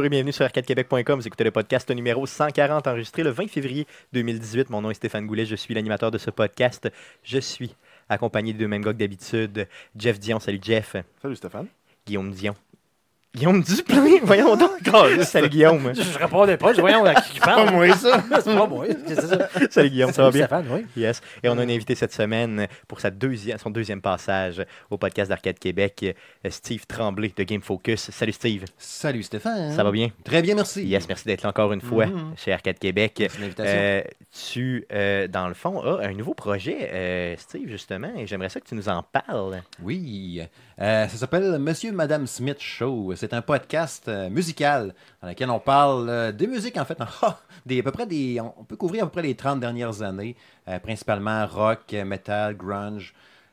bonjour et bienvenue sur arcadequebec.com. Vous écoutez le podcast numéro 140 enregistré le 20 février 2018. Mon nom est Stéphane Goulet, je suis l'animateur de ce podcast. Je suis accompagné de deux mêmes d'habitude. Jeff Dion, salut Jeff. Salut Stéphane. Guillaume Dion. Guillaume Duplain, voyons donc. salut Guillaume. Je répondais pas, je voyons à qui qui parle. Pas moi ça. C'est pas moi. c'est ça. Salut Guillaume, ça va bien? Stéphane, oui. Yes. Et on a un invité cette semaine pour sa deuxième, son deuxième passage au podcast d'Arcade Québec, euh, Steve Tremblay de Game Focus. Salut Steve, Salut Stéphane. ça va bien? Très bien, merci. Yes, merci d'être là encore une fois Mhm. chez Arcade Québec. Merci. Euh, tu, euh, dans le fond, as un nouveau projet, euh, Steve, justement, et j'aimerais ça que tu nous en parles. Oui. Euh, ça s'appelle Monsieur Madame Smith Show. C'est un podcast euh, musical dans lequel on parle euh, des musiques, en fait. Ah, des, à peu près des, on peut couvrir à peu près les 30 dernières années, euh, principalement rock, metal, grunge.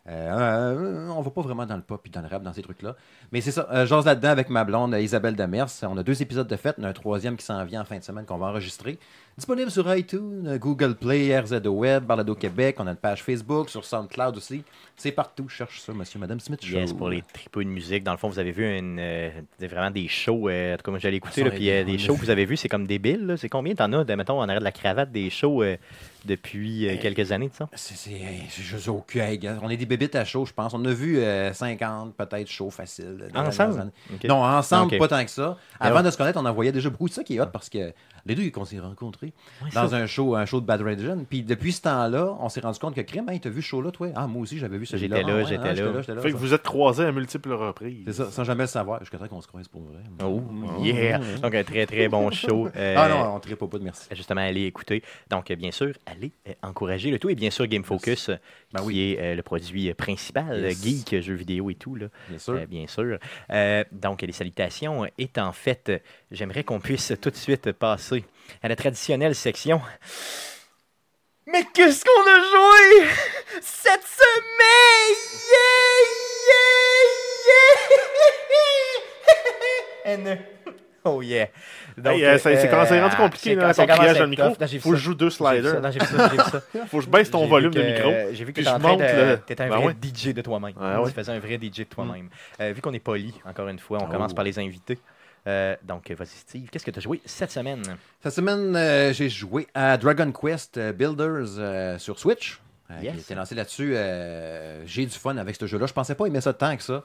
Euh, euh, on va pas vraiment dans le pop et dans le rap, dans ces trucs-là. Mais c'est ça, euh, j'ose là-dedans avec ma blonde euh, Isabelle Demers. On a deux épisodes de fête, on a un troisième qui s'en vient en fin de semaine qu'on va enregistrer. Disponible sur iTunes, euh, Google Play, RZO Web, Balado Québec. On a une page Facebook, sur SoundCloud aussi. C'est partout. Cherche ça, Monsieur Madame Smith Show. Yes, pour les tripeux de musique. Dans le fond, vous avez vu une, euh, vraiment des shows, en tout cas, moi j'allais écouter, puis des shows que vous avez vus, c'est comme débile. C'est combien? T'en as, de, mettons, en de la cravate, des shows depuis euh, Euh, quelques années, de ça? C'est c'est- juste au cul. On est des bébites à chaud, je pense. On a vu euh, 50, peut-être shows faciles. dans les Ensemble? Non, ensemble, pas tant que ça. Mais Avant de se connaître, on en voyait déjà beaucoup. C'est ça qui est hot parce que les deux, qu'on s'est rencontrés Ouais, dans ça. un show, un show de Bad Religion. Puis depuis ce temps-là, on s'est rendu compte que Crime, hein, t'as vu ce show-là, toi? Ah, moi aussi, j'avais vu. J'étais là, Ah, ouais, j'étais ah, là. j'étais Fait que vous êtes croisés à multiples reprises. C'est ça, sans jamais le savoir. Jusqu'à temps qu'on se croise pour vrai. Oh, yeah! Donc, un très, très bon show. euh, Ah non, on tripe bout de merci. justement aller écouter. Donc, bien sûr, allez euh, encourager le tout. Et bien sûr, Game Focus, euh, Ben qui est euh, le produit principal, Yes. geek, jeux vidéo et tout. Là. Bien sûr. Euh, bien sûr. Euh, donc, les salutations étant faites, euh, j'aimerais qu'on puisse tout de suite passer à la traditionnelle section. Mais qu'est-ce qu'on a joué cette semaine? Yeah, yeah, yeah! Oh yeah! Donc, Hey, euh, ça- c'est quand c'est rendu euh, compliqué, là, quand ton criage dans le micro. vu Faut que je joue deux sliders. Non, ça, ça. Faut que je baisse ton volume de micro. J'ai vu que Puis t'étais en je train monte de. le- T'étais un Ben vrai ouais. DJ de toi-même. Ouais, ouais. Tu faisais un vrai DJ de toi-même. Euh, vu qu'on est poli, encore une fois, on Oh. commence par les invités. Euh, donc, vas-y, Steve, qu'est-ce que tu as joué cette semaine? Cette semaine, euh, j'ai joué à Dragon Quest euh, Builders euh, sur Switch. Yes. Qui était lancé là-dessus. J'ai du fun avec ce jeu-là. Je pensais pas aimer ça tant que ça.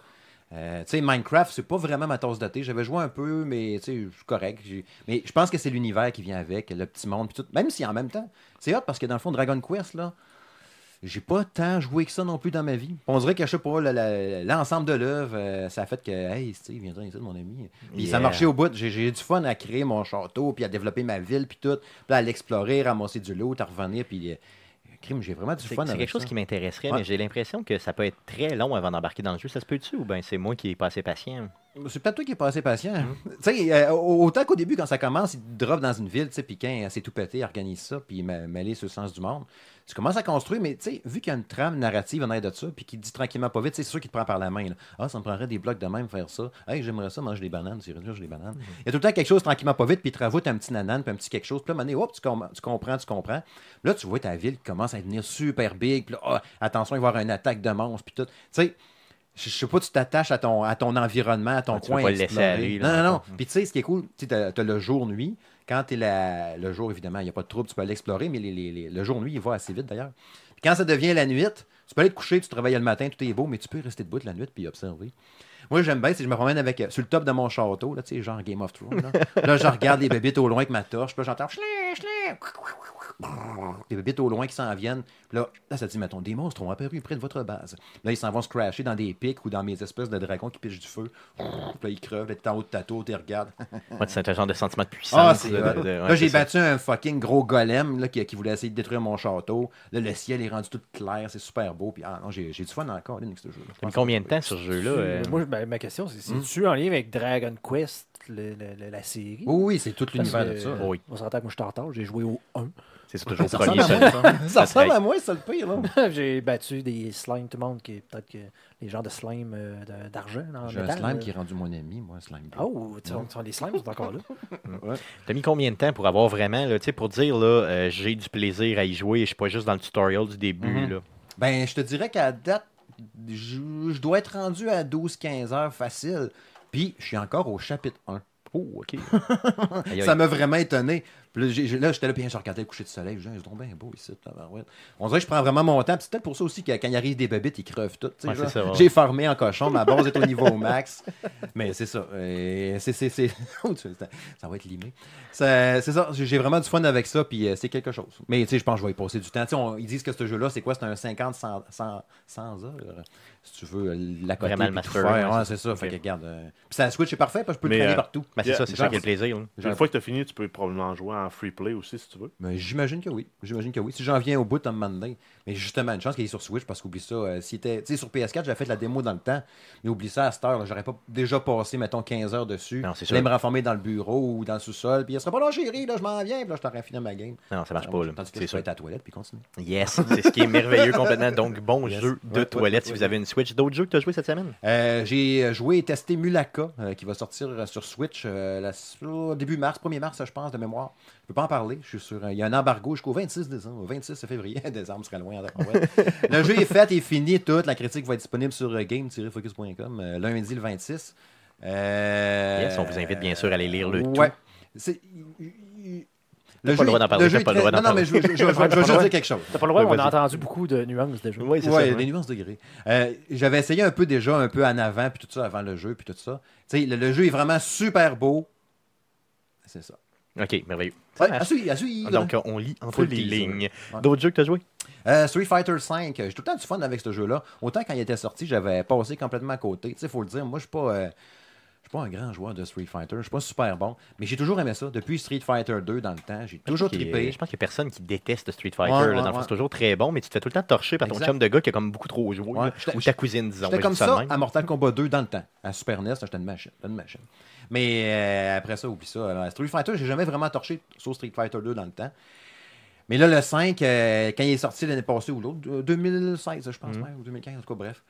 Euh, tu sais, Minecraft, c'est pas vraiment ma tasse de thé. J'avais joué un peu, mais tu sais, c'est correct. Mais je pense que c'est l'univers qui vient avec, le petit monde, puis tout. Même si en même temps, c'est hot parce que dans le fond, Dragon Quest, là, j'ai pas tant joué que ça non plus dans ma vie. On dirait que je sais pas, le- le- l'ensemble de l'œuvre, euh, ça a fait que, hey, Steve, viendra ici, mon ami. Puis ça marchait au bout. J'ai eu du fun à créer mon château, puis à développer ma ville, puis tout. Puis à l'explorer, ramasser du lot, à revenir, puis. euh, crime, j'ai vraiment du C'est fun c'est quelque chose ça. qui m'intéresserait, Ouais. mais j'ai l'impression que ça peut être très long avant d'embarquer dans le jeu. Ça se peut-tu ou bien c'est moi qui est pas assez patient? C'est peut-être toi qui es pas assez patient. Mm. Tu sais, euh, autant qu'au début, quand ça commence, il te drop dans une ville, tu sais, puis quand s'est tout pété, il organise ça, puis sur le sens du monde. Tu commences à construire, mais tu sais, vu qu'il y a une trame narrative en aide de ça, puis qu'il dit tranquillement pas vite, c'est sûr qu'il te prend par la main. là. Ah, ça me prendrait des blocs de même faire ça. Hey, j'aimerais ça manger des bananes, c'est manger des bananes. Il y a tout le temps quelque chose tranquillement pas vite, puis il te rajoute un petit nanane, puis un petit quelque chose. Puis là, à un moment donné, hop, tu, com- tu comprends, tu comprends. Là, tu vois ta ville qui commence à devenir super big, puis là, ah, attention, il va y avoir une attaque de monstres, puis tout. Tu sais, je sais pas, tu t'attaches à ton, à ton environnement, à ton Ouais, tu peux coin. pas le laisser aller, là, non, non, non. Puis tu sais, ce qui est cool, tu as, le jour-nuit. Quand tu es la... le jour, évidemment, il n'y a pas de trouble, tu peux aller explorer, mais les- les- les- le jour-nuit, il va assez vite d'ailleurs. Puis quand ça devient la nuit, tu peux aller te coucher, tu travailles le matin, tout est beau, mais tu peux rester debout la nuit puis observer. Moi, j'aime bien, c'est que je me promène avec, euh, sur le top de mon château, là, tu sais, genre Game of Thrones. Là, Là, je regarde les bébites au loin avec ma torche, puis là, j'entends chlin, les bébites au loin qui s'en viennent. Puis là, là, ça dit, mettons, des monstres ont apparu près de votre base. Là, ils s'en vont se crasher dans des pics ou dans mes espèces de dragons qui pichent du feu. Puis là, ils crevent, là, t'es en haut de ta tour, tu regardes. Moi, c'est un genre de sentiment de puissance. Ah, c'est là, ouais, Là, j'ai ça. battu un fucking gros golem là, qui, qui voulait essayer de détruire mon château. Là, le ciel est rendu tout clair, c'est super beau. Puis, ah non, j'ai j'ai du fun encore avec ce jeu-là. Je T'as mis pense combien de temps sur ce jeu-là? euh? Moi, ben, ma question, c'est Hmm? c'est-tu en lien avec Dragon Quest, le- le- le- la série? Oui, oui, c'est tout l'univers de ça. euh, Oui. On s'entend que moi, je retard. J'ai joué au 1. C'est toujours Ça le premier ressemble à seul. moi, ça. Ça ressemble à moi, c'est le pire. Là. J'ai battu des slimes, tout le monde, qui est peut-être que les genres de slime euh, de- d'argent dans J'ai un métal, slime là. qui est rendu mon ami, moi, un slime. bleu. Oh, tu vois, tu vois, les slimes sont encore là. T'as mis combien de temps pour avoir vraiment, là, tu sais, pour dire, là, euh, j'ai du plaisir à y jouer, je suis pas juste dans le tutorial du début, Mhm. là? Ben, je te dirais qu'à date, je, je dois être rendu à 12-15 heures facile. Puis, je suis encore au chapitre 1. Oh, OK. Aïe, aïe. Ça m'a vraiment étonné. Puis là, j'étais là, puis je regardais le coucher du soleil. Je disais, c'est donc bien beau ici. On dirait que je prends vraiment mon temps. C'est peut-être pour ça aussi que quand il arrive des babites, ils crevent tout. Ouais. J'ai farmé en cochon, ma base est au niveau max. Mais c'est ça. c'est, c'est, c'est- ça va être limé. C'est ça. J'ai vraiment du fun avec ça, puis euh, c'est quelque chose. Mais tu sais, je pense que je vais y passer du temps. On- ils disent que ce jeu-là, c'est quoi? C'est un 50 100, 100, 100 heures, si tu veux, la côté. Vraiment le ouais, Ouais, c'est c'est ça. Fait que regarde. euh, Puis ça Switch, c'est parfait parce que je peux le Mais, traîner euh, Ben, partout. c'est Yeah, ça, c'est ça qui est le plaisir. là. Une fois que tu as fini, tu peux probablement jouer en free play aussi si tu veux. Mais j'imagine que oui. J'imagine que oui. Si j'en viens au bout un moment donné. Mais justement, une chance qu'il est sur Switch parce qu'oublie ça. euh, s'il était, tu sais, sur PS4, j'avais fait la démo dans le temps. Mais oublie ça à cette heure. J'aurais pas déjà passé, mettons, 15 heures dessus. Non, c'est me renformer dans le bureau ou dans le sous-sol. Puis il serait pas là, chérie, là, je m'en viens. Puis là, je t'aurais fini ma game. Non, ça marche pas. là. Tandis que être à la toilette puis continuer. Yes, c'est ce qui est merveilleux complètement. Donc, bon Yes. jeu de Ouais, toilette ouais, si vous avez une Switch. D'autres jeux que tu as joué cette semaine? Euh, j'ai joué et testé Mulaka, euh, qui va sortir euh, sur Switch euh, la- au début mars, 1er mars, je pense, de mémoire. Je peux pas en parler. Je suis sur. euh, Il y a un embargo jusqu'au 26 décembre. 26 février. décembre serait loin. en le jeu est fait, est fini, tout. La critique va être disponible sur euh, game-focus.com euh, lundi le 26. Euh, Yes, on vous invite bien sûr à aller lire le ouais. tout. C'est- T'as pas le droit d'en parler, pas le droit d'en Non, non, mais je, je- je- je- je veux le juste dire quelque chose. T'as pas le droit, Ouais, on a entendu beaucoup de nuances déjà. Oui, c'est Ouais, ça. des nuances degrés. Euh, J'avais essayé un peu déjà, un peu en avant, puis tout ça, avant le jeu, puis tout ça. Tu sais, le, le jeu est vraiment super beau. C'est ça. Ok, merveilleux. Ça Ouais, marche. à suivre, à suivre. Donc, on lit entre les teaser. lignes. Ouais. D'autres jeux que tu as joué? Euh, Street Fighter V, j'ai tout le temps du fun avec ce jeu-là. Autant quand il était sorti, j'avais passé complètement à côté. Tu sais, faut le dire, moi, je suis pas. euh, suis pas un grand joueur de Street Fighter, je suis pas super bon, mais j'ai toujours aimé ça. Depuis Street Fighter 2 dans le temps, j'ai toujours trippé. Je pense qu'il n'y a personne qui déteste Street Fighter. Ouais, là. ouais, Dans le fond, ouais. c'est toujours très bon, mais tu te fais tout le temps torcher par ton Exact. chum de gars qui a comme beaucoup trop joué. Là. Ou ta cousine, disons. J'étais comme je ça à Mortal Kombat 2 dans le temps. À Super NES, j'étais une machine. Une machine. Mais euh, après ça, oublie ça. Alors, Street Fighter, j'ai jamais vraiment torché sur Street Fighter 2 dans le temps. Mais là, le 5, euh, quand il est sorti l'année passée ou l'autre, euh, 2016, je pense, ouais, ou 2015, en tout cas, bref.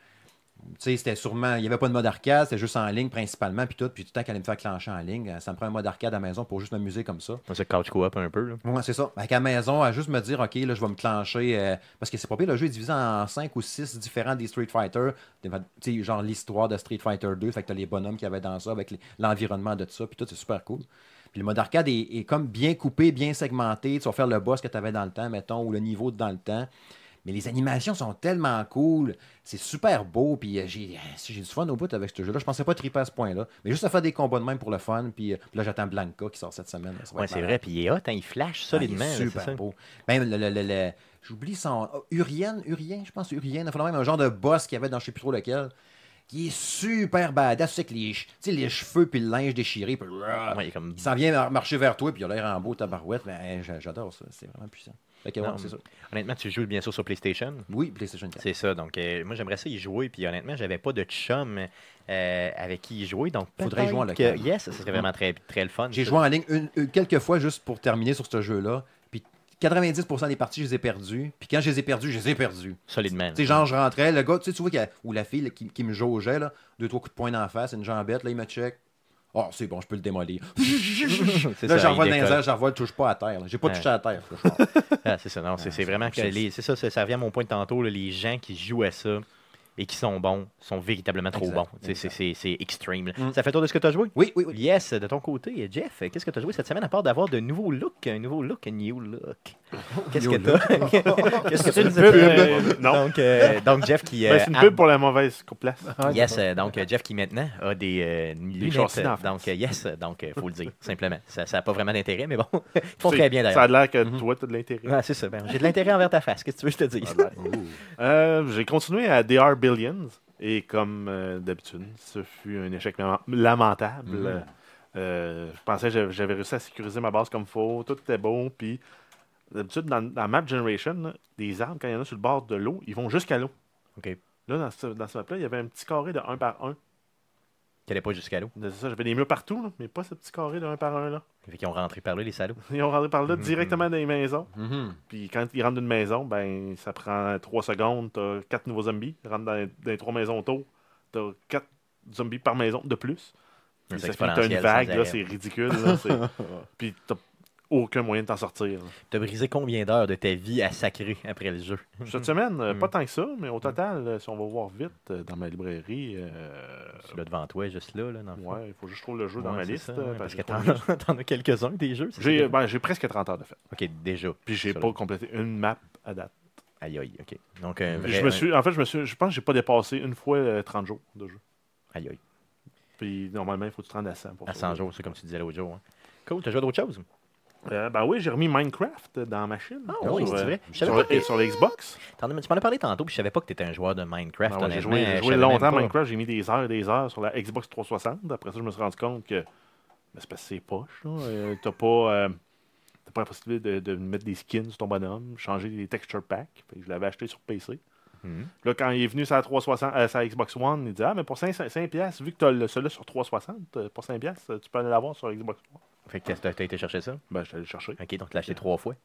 Tu sais, c'était sûrement. Il n'y avait pas de mode arcade, c'était juste en ligne principalement, puis tout. Puis tout le temps qu'elle allait me faire clencher en ligne, euh, ça me prend un mode arcade à la maison pour juste m'amuser comme ça. Se couch co-op un peu. là. Ouais, c'est ça. Avec à la maison, à juste me dire, OK, là, je vais me clencher. euh, parce que c'est pas pire, le jeu est divisé en 5 ou 6 différents des Street Fighter. Des- Tu sais, genre l'histoire de Street Fighter 2. Fait que t'as les bonhommes qu'il y avait dans ça, avec l'environnement de tout ça. Puis tout, c'est super cool. Puis le mode arcade est, est comme bien coupé, bien segmenté. Tu vas faire le boss que tu avais dans le temps, mettons, ou le niveau dans le temps. Mais les animations sont tellement cool. C'est super beau. Puis euh, j'ai j'ai du fun au bout avec ce jeu-là. Je pensais pas triper à ce point-là. Mais juste à faire des combats de même pour le fun. Puis euh, puis là, j'attends Blanca qui sort cette semaine. Ouais, c'est vrai. Puis il est hot, hein, il flash solidement. Ah, il est là, super ça. beau. Même le, le- le- le- j'oublie son. oh, Urien, Urien, je pense Urien. Il faut même un genre de boss qu'il y avait dans je sais plus trop lequel. Qui est super badass. Tu sais, les, les cheveux puis le linge déchiré. Puis, Ouais, il comme il s'en vient mar- marcher vers toi, puis il a l'air en beau tabarouette. Mais j'a- j'adore ça. C'est vraiment puissant. Ouais. Honnêtement, tu joues bien sûr sur PlayStation. Oui, PlayStation 4. C'est ça. Donc, euh, moi, j'aimerais ça y jouer. Puis, honnêtement, j'avais pas de chum euh, avec qui y jouer. Donc, Faudrait jouer en peut-être que- local. Yes, ça serait vraiment très, très le fun. J'ai joué en ligne une- une- quelques fois juste pour terminer sur ce jeu-là. Puis 90% des parties, je les ai perdues. Puis quand je les ai perdues, je les ai perdues. solidement. Tu sais, genre, je rentrais, le gars, tu sais, tu vois, y a- ou la fille là, qui, qui me jaugeait, là, deux, trois coups de poing d'en face, une jambette, là, il me check. Oh, c'est bon, je peux le démolir. Là, j'en vois dans les décolle. airs, j'en vois, le touche pas à terre. J'ai pas Ouais. touché à terre. Ah, c'est ça, non, c'est Ah, vraiment que c'est- ça, ça, ça revient à mon point de tantôt, là, les gens qui jouent à ça et qui sont bons sont véritablement trop Exact, bons. C'est c'est- c'est extreme. Mm. Ça fait tour de ce que tu as joué? Oui, oui, oui. Yes, de ton côté, Jeff, qu'est-ce que tu as joué cette semaine à part d'avoir de nouveaux looks, un nouveau look, un new look? Qu'est-ce que tu as? Qu'est-ce que C'est tu une pub, euh, non. Donc, euh, donc, Jeff qui. Ben, euh, c'est une a- pub pour la mauvaise place. Ah, Yes, euh, donc euh, Jeff qui maintenant a des euh, lunettes. face. Donc, euh, yes, donc il faut le dire, simplement. Ça n'a pas vraiment d'intérêt, mais bon, ils font très bien Ça a d'ailleurs. l'air que Mhm. toi, tu as de l'intérêt. Ah, c'est ça. ben, J'ai de l'intérêt envers ta face. Qu'est-ce que tu veux que je te dise? Euh, J'ai continué à DR Billions et comme euh, d'habitude, ce fut un échec lamentable. Mhm. Euh, je pensais que j'avais- réussi à sécuriser ma base comme faut, tout était bon. Puis d'habitude, dans, dans Map Generation, là, des arbres, quand il y en a sur le bord de l'eau, ils vont jusqu'à l'eau. OK. Là, dans ce, dans ce map-là, il y avait un petit carré de 1 par 1. Qu'elle n'est pas jusqu'à l'eau. C'est ça, J'avais des murs partout, là, mais pas ce petit carré de 1 par 1 là. Fait qu'ils ont rentré par là, les salauds. Ils ont rentré par là Mhm. directement dans les maisons. Mhm. Puis quand ils rentrent d'une maison, ben ça prend 3 secondes, t'as 4 nouveaux zombies. Ils rentrent dans, dans les 3 maisons autour, t'as 4 zombies par maison de plus. Ça fait une vague, là, c'est ridicule. là, Puis t'as aucun moyen de t'en sortir. là. T'as brisé combien d'heures de ta vie à sacrer après le jeu? Cette semaine, euh, pas tant que ça, mais au total, euh, si on va voir vite euh, dans ma librairie, C'est là devant toi, juste là, là dans le ouais, il faut juste que je trouve le jeu dans ma liste. ça, ouais, parce parce que t'en as, as quelques-uns des jeux. J'ai ben, j'ai presque 30 heures de fait. Ok, déjà. Puis j'ai pas complété une map à date. Aïe, aïe, ok. Donc, un vrai. je me suis, en fait, je me suis, je pense que j'ai pas dépassé une fois euh, 30 jours de jeu. Aïe, aïe. Puis normalement, il faut que tu te rendes à 100 pour À ça. 100 jours, c'est comme tu disais l'autre jour. hein. Cool, t'as joué à d'autres choses? Euh, ben oui, j'ai remis Minecraft dans ma machine. Ah oui, sur, c'est euh. Je savais Sur, que- l'Xbox. Tu m'en as parlé tantôt, puis je savais pas que t'étais un joueur de Minecraft. Ben ouais, j'ai joué, longtemps à. Minecraft, j'ai mis des heures et des heures sur la Xbox 360. Après ça, je me suis rendu compte que ben, c'est parce que c'est poche. Euh, T'as pas, euh, t'as pas la possibilité de, de mettre des skins sur ton bonhomme, changer les texture packs. Fait que je l'avais acheté sur PC. Mhm. Là, quand il est venu sur la, 360, euh, sur la Xbox One, il dit Ah, mais pour 5, 5 piastres, vu que tu as le, celui sur 360, euh, pour 5 piastres, tu peux aller l'avoir sur Xbox One. Fait que t'as t'as été chercher ça? Ben, je suis allé le chercher. Ok, donc tu l'as acheté trois fois.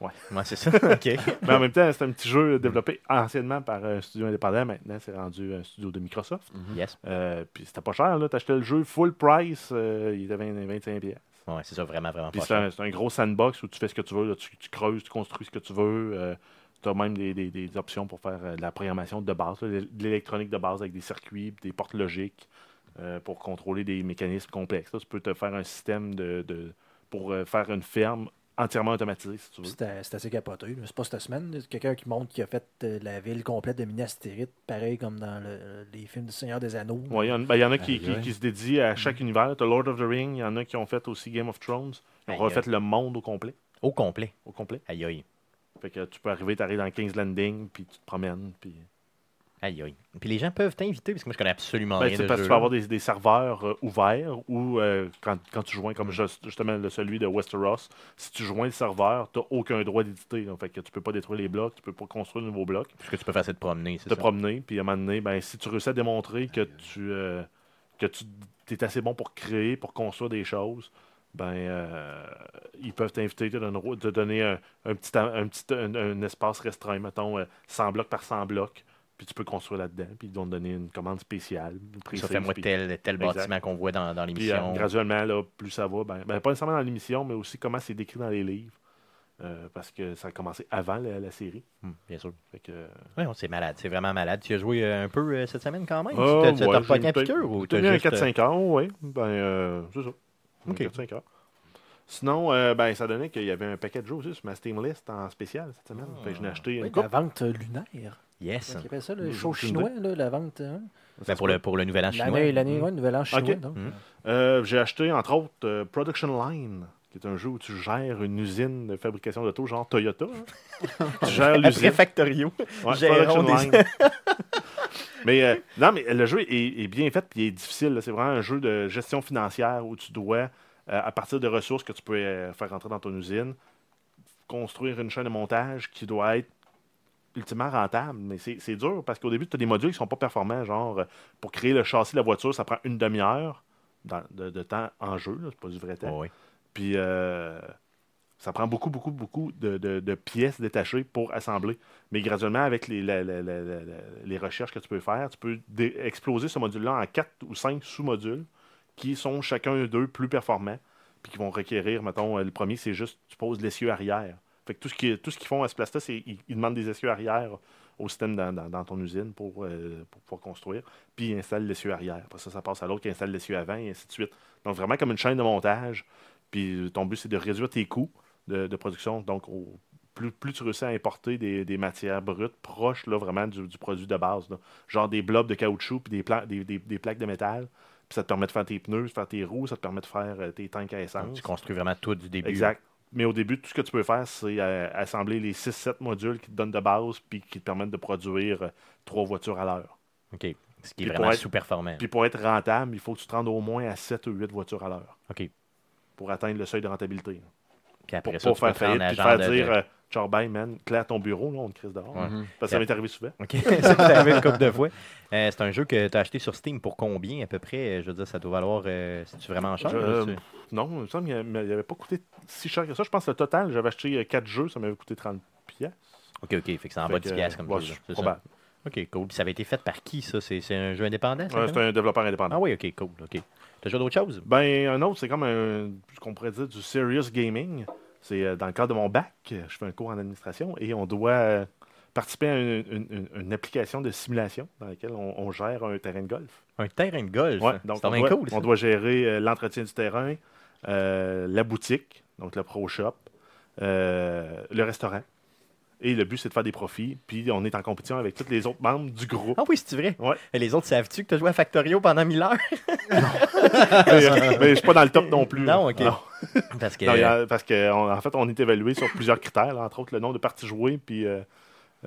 Ouais. Ouais, c'est ça. ok. Mais en même temps, c'est un petit jeu développé anciennement par un studio indépendant. Maintenant, c'est rendu un studio de Microsoft. Yes. Euh, puis c'était pas cher, là. T'achetais le jeu full price, euh, il était 20 25 piastres. Ouais, c'est ça, vraiment, vraiment Puis pas c'est cher. un, c'est un gros sandbox où tu fais ce que tu veux. là. Tu, tu creuses, tu construis ce que tu veux. tu as même des, des- des options pour faire euh, de la programmation de base, là, de l'électronique de base avec des circuits, puis des portes logiques euh, pour contrôler des mécanismes complexes. là. Tu peux te faire un système de, de- pour euh, faire une ferme entièrement automatisée, si tu veux. C'est assez capoté. C'est pas cette semaine. quelqu'un qui montre qui a fait euh, la ville complète de Minas Tirith, pareil comme dans le- les films du Seigneur des Anneaux. Ouais, Il y, en- ben, il y en a qui, qui se dédient à chaque univers. Tu Lord of the Rings, il y en a qui ont fait aussi Game of Thrones. Ils ont Aïe, refait le monde au complet. Au complet. Au complet. Aïe, aïe. Fait que tu peux arriver, tu arrives dans King's Landing, puis tu te promènes. Puis... Aïe, aïe. Puis les gens peuvent t'inviter, parce que moi, je connais absolument Ben, rien c'est de parce que tu vas là. avoir des, des serveurs euh, ouverts ou euh, quand, quand tu joins, comme just- justement le, celui de Westeros, si tu joins le serveur, tu n'as aucun droit d'éditer. Fait que tu peux pas détruire les blocs, tu peux pas construire de nouveaux blocs, Ce que tu peux faire, c'est te promener, te ça? promener, puis à un moment donné, ben, si tu réussis à démontrer que tu, euh, que tu es assez bon pour créer, pour construire des choses, ben euh, ils peuvent t'inviter, te donner, te donner un, un petit, un, petit un, un espace restreint, mettons euh, 100 blocs par 100 blocs, puis tu peux construire là-dedans, puis ils vont te donner une commande spéciale. Ça fait moi puis- tel, tel Exact. bâtiment qu'on voit dans, dans puis euh, l'émission. graduellement, là, plus ça va, ben, ben, pas nécessairement dans l'émission, mais aussi comment c'est décrit dans les livres. euh, parce que ça a commencé avant la, la série. Hum, bien sûr. Que, Oui, c'est malade, c'est vraiment malade. Tu as joué euh, un peu euh, cette semaine quand même? Ah, tu t'as- tu ouais, t'as pas j'ai un peut-être- piqûre ou mis un juste... euh, 4-5 heures, oui. Ben, euh, c'est ça. Un Ok. 4-5 heures. Sinon, euh, ben, ça donnait qu'il y avait un paquet de jeux aussi sur ma Steam List en spécial cette semaine. Fait que je n'ai acheté Oui, une la vente euh, lunaire. Yes. Ils appellent ça, le J'ai show chinois, là, la vente. hein? Ben, pour, le, pour le nouvel an chinois. L'année, l'année, ouais, nouvel an chinois. Ok. donc. Mm. Euh, J'ai acheté, entre autres, euh, Production Line, qui est un jeu où tu gères une usine de fabrication d'auto, genre Toyota. hein. tu gères Après l'usine. Factorio. Ouais, gérons Production des- Line. mais euh, non, mais le jeu est, est bien fait puis il est difficile. là. C'est vraiment un jeu de gestion financière où tu dois, euh, à partir de ressources que tu peux euh, faire rentrer dans ton usine, construire une chaîne de montage qui doit être ultimement rentable. Mais c'est dur parce qu'au début, tu as des modules qui sont pas performants. Genre, euh, pour créer le châssis de la voiture, ça prend une demi-heure de, de temps en jeu. C'est pas du vrai temps. Oui. Puis euh, ça prend beaucoup, beaucoup, beaucoup de, de- de pièces détachées pour assembler. Mais graduellement, avec les, la- la- la- la- la- les recherches que tu peux faire, tu peux exploser ce module-là en quatre ou cinq sous-modules qui sont chacun d'eux plus performants. Puis qui vont requérir, mettons, euh, le premier, c'est juste, tu poses l'essieu arrière. Fait que tout ce qui- tout ce qu'ils font à ce place-là, c'est ils, ils demandent des essieux arrière au système dans, dans- dans ton usine pour, euh, pour pouvoir construire. Puis ils installent l'essieu arrière. Après ça, ça passe à l'autre qui installe l'essieu avant et ainsi de suite. Donc vraiment comme une chaîne de montage. Puis ton but, c'est de réduire tes coûts de, de production. Donc, au- plus, plus tu réussis à importer des, des matières brutes proches là, vraiment du, du produit de base. là. Genre des blobs de caoutchouc puis des, pla- des, des- des plaques de métal. Puis ça te permet de faire tes pneus, de faire tes roues, ça te permet de faire euh, tes tanks à Donc, essence. tu construis vraiment tout du début. Exact. Mais au début, tout ce que tu peux faire, c'est euh, assembler les 6-7 modules qui te donnent de base puis qui te permettent de produire euh, trois voitures à l'heure. OK. Ce qui est Puis vraiment sous-performant. Puis pour être rentable, il faut que tu te rendes au moins à 7 ou 8 voitures à l'heure OK. pour atteindre le seuil de rentabilité. Puis après Pour ça, pas tu faire te faillite puis faire de- dire de- euh, bye, man, claire ton bureau, là, on te crise dehors. Ouais. Parce que ça m'est arrivé souvent. OK, ça t'est arrivé une couple de fois. Euh, c'est un jeu que tu as acheté sur Steam pour combien à peu près? Je veux dire, ça doit valoir. euh, C'est-tu vraiment cher? Euh, tu- Non, il me semble qu'il n'avait pas coûté si cher que ça. Je pense que le total, j'avais acheté 4 jeux, ça m'avait coûté 30 pièces. OK, OK. Fait que c'est en bas de 10 piastres comme jeu. là, c'est ça? OK, cool. Puis ça avait été fait par qui, ça? C'est c'est un jeu indépendant? Ouais, c'est un développeur indépendant. Ah oui, OK, cool. OK. T'as joué d'autres choses? Ben, un autre, c'est comme un, ce qu'on pourrait dire du serious gaming. C'est euh, dans le cadre de mon bac, euh, je fais un cours en administration et on doit euh, participer à une, une- une- une application de simulation dans laquelle on, on gère un terrain de golf. Un terrain de golf? Ouais, donc on, doit, cool. on doit gérer euh, l'entretien du terrain, euh, la boutique, donc le pro shop, euh, le restaurant. Et le but, c'est de faire des profits. Puis on est en compétition avec tous les autres membres du groupe. Ah oui, c'est vrai. Ouais. Et les autres, savent-tu que tu as joué à Factorio pendant 1000 heures? mais, euh, mais je suis pas dans le top non plus. Non, ok. Parce que. Non, parce qu'en fait, on est évalué sur plusieurs critères, là, entre autres le nombre de parties jouées, puis euh,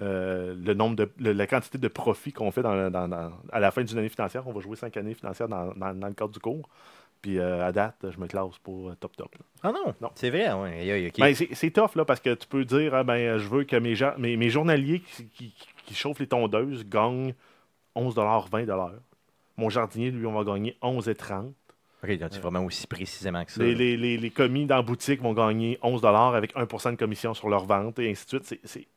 euh, le nombre de, le- la quantité de profits qu'on fait dans, dans- dans- à la fin d'une année financière. On va jouer cinq années financières dans le cadre du cours. Puis euh, à date, je me classe pour euh, top top. là. Ah non, Non. c'est vrai. Ouais. Aïe, aïe, ok. Ben, c'est c'est tough là, parce que tu peux dire ah, ben, je veux que mes, gens- mes, mes journaliers qui, qui- qui chauffent les tondeuses gagnent 11 20 Mon jardinier, lui, on va gagner 11,30 ok, donc, c'est vraiment aussi précisément que ça. Les, là. les, les, les commis dans la boutique vont gagner 11 avec 1% de commission sur leur vente et ainsi de suite. C'est- C'est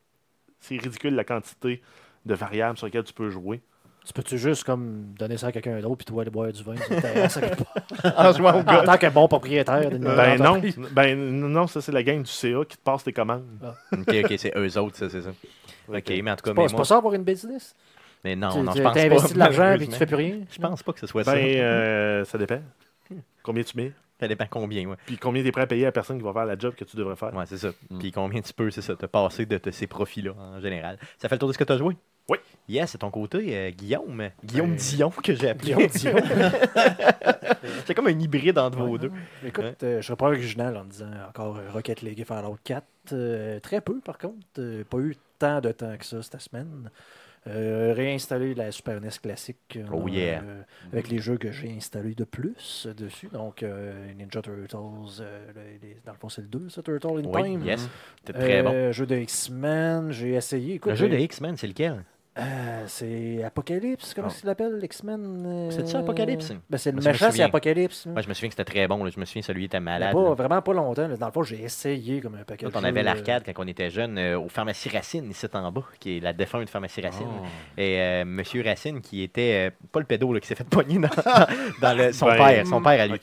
c'est ridicule la quantité de variables sur lesquelles tu peux jouer. Tu peux-tu juste comme donner ça à quelqu'un d'autre puis toi aller boire du vin sur le terrasse à quelque part? En jouant au En golf. tant que bon propriétaire d'une Ben non, entreprise. ben non, ça c'est la gang du CA qui te passe tes commandes. ok, ok, c'est eux autres, ça, c'est ça. Ok, mais en tout cas, C'est pas, mais c'est moi. pas ça avoir une business? Mais non, Tu- non, tu- je pense pas. T'as investi de l'argent puis tu malheureusement. fais plus rien? Je pense pas que ce soit ça. Ben euh, ça dépend. Combien tu mets, Ça dépend combien, ouais. puis combien tu es prêt à payer à la personne qui va faire la job que tu devrais faire. Ouais, c'est ça. Mm. Puis combien tu peux, c'est ça, te passer de, de ces profits-là en général. Ça fait le tour de ce que tu as joué? Yes, c'est ton côté, euh, Guillaume. Guillaume Ben, Dion, que j'ai appelé. Guillaume Dion. c'est comme un hybride entre vos deux. Écoute, euh, je serais pas original en disant encore euh, Rocket League et Fallout 4. Euh, très peu, par contre. Euh, pas eu tant de temps que ça cette semaine. Euh, réinstaller la Super NES classique. euh, Oh yeah. euh, avec les jeux que j'ai installés de plus euh, dessus. Donc, euh, Ninja Turtles. euh, le- les- dans le fond, c'est le 2, ça, Turtle in Oui, Time. yes. C'était très bon. Euh, Jeu de X-Men, j'ai essayé. Écoute, Le jeu de X-Men, c'est lequel? Euh, c'est Apocalypse, comment Oh. il l'appelle, X-Men euh, C'est ça, Apocalypse? Ben, c'est le méchant, c'est. Apocalypse. Moi, je me souviens que c'était très bon. là. Je me souviens, celui était malade. pas, vraiment pas longtemps. là. Dans le fond, j'ai essayé comme un paquet de on avait euh, l'arcade quand on était jeune euh, au Pharmacie Racine, ici en bas, qui est la défunte Pharmacie Racine. Oh. Et euh, Monsieur Racine, qui était, euh, pas le pédo, là, qui s'est fait pogner dans, dans le, son Ben, père, son père à lui.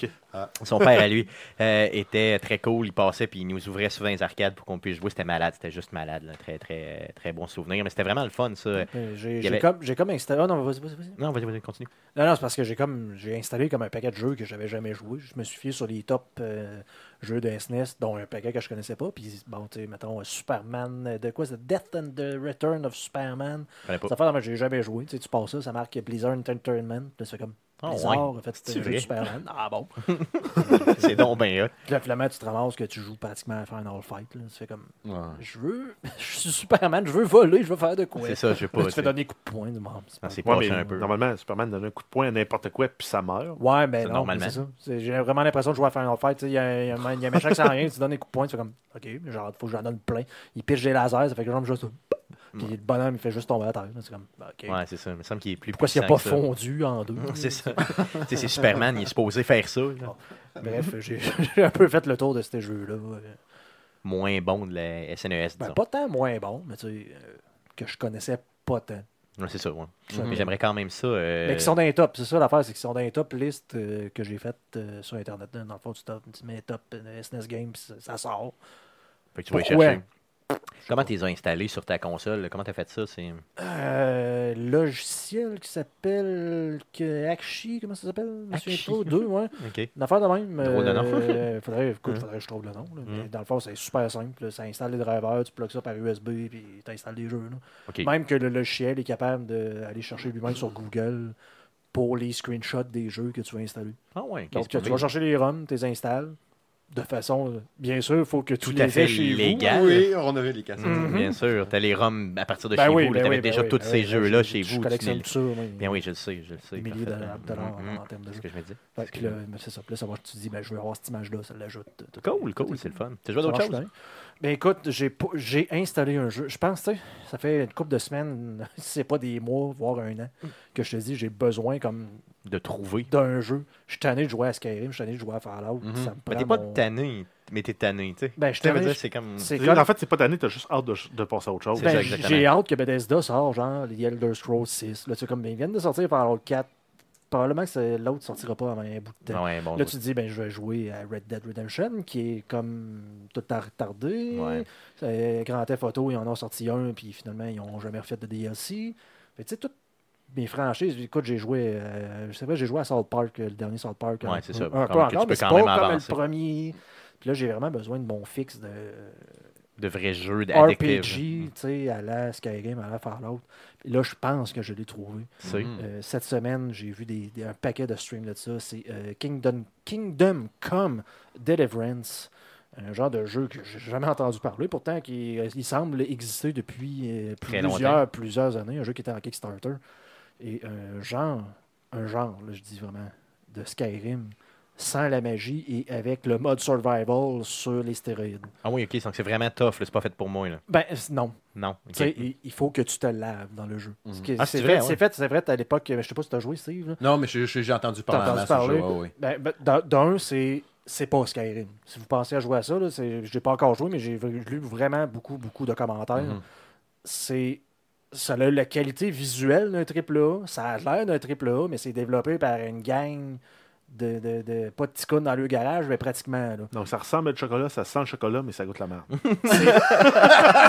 Son père à lui euh, était très cool. Il passait puis il nous ouvrait souvent les arcades pour qu'on puisse jouer. C'était malade, c'était juste malade. là. Très, très, très bon souvenir. Mais c'était vraiment le fun, ça. J'ai avait- comme, comme installé. Ah non, vas-y, vas-y, vas-y. Non, vas-y, vas-y, continue. Non, non, c'est parce que j'ai comme j'ai installé comme un paquet de jeux que j'avais jamais joué. Je me suis fié sur les top euh, jeux de SNES, dont un paquet que je connaissais pas. Puis bon, tu sais, mettons, Superman, euh, de quoi c'est Death and the Return of Superman. Ça fait que j'ai jamais joué. Tu sais, tu passes ça, ça marque Blizzard Entertainment. C'est comme Ah, Blizzard, en fait, C'est c'était un jeu vrai? de Superman. Ah bon. C'est donc bien hot. Puis là, finalement, tu te ramasses que tu joues pratiquement à Final Fight. Là. Tu fais comme, Ouais. je veux, je suis Superman, je veux voler, je veux faire de quoi? C'est ça, je sais pas. tu fais donner des coups de poing, même. c'est Ah, pas- Ouais, mais un peu. normalement, Superman donne un coup de poing à n'importe quoi, puis ça meurt. Ouais, mais non, normalement. mais c'est ça. C'est- J'ai vraiment l'impression de jouer à Final Fight. tu sais, Il y, a y a un y a un méchant qui sert rien, tu donnes des coups de poing, tu fais comme, OK, genre, faut que j'en donne plein. Il piche des lasers, ça fait que genre, juste. Puis le bonhomme, il fait juste tomber à terre. C'est comme, OK. Ouais, c'est ça. Il me semble qu'il est plus Pourquoi s'il n'a pas fondu en deux? C'est ça. C'est Superman, il est supposé faire ça. là. Bref, j'ai un peu fait le tour de ces jeux-là. euh. Moins bon de la SNES, Ben, disons. pas tant moins bon, mais tu sais, euh, que je connaissais pas tant. Ouais, c'est ça, ouais. Mais j'aimerais quand même ça. euh, Mais qui sont dans les top, c'est ça l'affaire, c'est qu'ils sont dans les top listes euh, que j'ai faites euh, sur Internet. Dans le fond, tu, tu mets top SNES Games, ça, sort. Fait que tu vas y Pourquoi? chercher. Comment tu les as installés sur ta console? Comment tu as fait ça? C'est... Euh, logiciel qui s'appelle Akshi, comment ça s'appelle? Monsieur Akshi. Intro 2, ouais. OK. Une affaire de même. Drôle de nom. euh, faudrait, écoute, Hum. faudrait que je trouve le nom. là, mais Hum. dans le fond, c'est super simple. là. Ça installe les drivers, tu plugues ça par USB, puis tu installes des jeux. là. Même que le logiciel est capable d'aller chercher lui-même sur Google pour les screenshots des jeux que tu veux installer. Ah ouais, Donc, tu vas chercher les ROM, tu les installes. De façon, euh, bien sûr, il faut que tu Tout à les fait aies chez légal. vous. Oui, on avait les cassettes. Mhm, Mhm. Bien sûr, t'as les ROM à partir de Ben chez oui, vous. ben tu avais oui, ben déjà oui, tous ben ces oui, jeux-là je- chez Je vous. tu collectionne tout ça. moi. Bien oui, je le sais, je le sais. Milliers de dollars Mhm, en termes de C'est ce que je me dis. Fait que là, c'est ça. Là, ça va, tu te dis, ben, je vais avoir cette image-là, ça l'ajoute. tout- Cool, cool, c'est le fun. T'as joué à d'autres choses? Bien. Ben écoute, j'ai installé un jeu. Je pense, tu sais, ça fait une couple de semaines, si c'est pas des mois, voire un an, que je te dis, j'ai besoin comme De trouver. d'un jeu. Je suis tanné de jouer à Skyrim, je suis tanné de jouer à Fallout. Mhm. Ça me Mais t'es pas mon- tanné, mais t'es tanné, tu sais. Ben, je tanné, c'est comme... C'est C'est- comme... En fait, c'est pas d'année, t'as juste hâte de, de passer à autre chose. Ben, ça, j'ai hâte que Bethesda sort, genre, les Elder Scrolls 6. Là, tu sais, comme ils viennent de sortir Fallout 4 probablement que l'autre sortira pas avant un bout de temps. Ouais, bon, Là, tu te dis, ben, je vais jouer à Red Dead Redemption, qui est comme tout à retardé. Ouais. Euh, Grand Theft Auto, ils en ont sorti un, puis finalement, ils n'ont jamais refait de DLC. Tu sais, toutes mes franchises, écoute, j'ai joué, euh, je sais pas, j'ai joué à South Park, euh, le dernier South Park. Ouais, c'est ça. Un, peu encore, mais c'est pas comme le premier. Puis là, j'ai vraiment besoin de mon fixe de de vrais jeux. RPG, tu sais, à la Skyrim, à la Fallout. Là, je pense que je l'ai trouvé. Mhm. Euh, cette semaine, j'ai vu des, des- un paquet de streams de ça. C'est euh, Kingdom, Kingdom Come Deliverance. Un genre de jeu que j'ai jamais entendu parler, pourtant qui il semble exister depuis euh, plusieurs, plusieurs années. Un jeu qui était en Kickstarter. Et un genre, un genre, là, je dis vraiment, de Skyrim, sans la magie et avec le mode survival sur les stéroïdes. Ah oui, ok, donc c'est vraiment tough, là, c'est pas fait pour moi. Là. Ben, c- non. Non. il, il faut que tu te laves dans le jeu. Mhm. Ah, c'est c'est fait, vrai, c'est ouais. fait, c'est vrai, à l'époque, je sais pas si tu as joué, Steve. là. Non, mais j'ai entendu parler entendu parler? jeu, ouais, ouais. Ben, ben, d'un- c'est c'est pas Skyrim. Si vous pensez à jouer à ça, là, c'est- je n'ai pas encore joué, mais j'ai lu vraiment beaucoup, beaucoup de commentaires. Mhm. C'est ça a la qualité visuelle d'un triple A, ça a l'air d'un triple A, mais c'est développé par une gang de, de, de- pas de dans le garage, mais pratiquement. Là. Donc, ça ressemble à du chocolat, ça sent le chocolat, mais ça goûte la merde.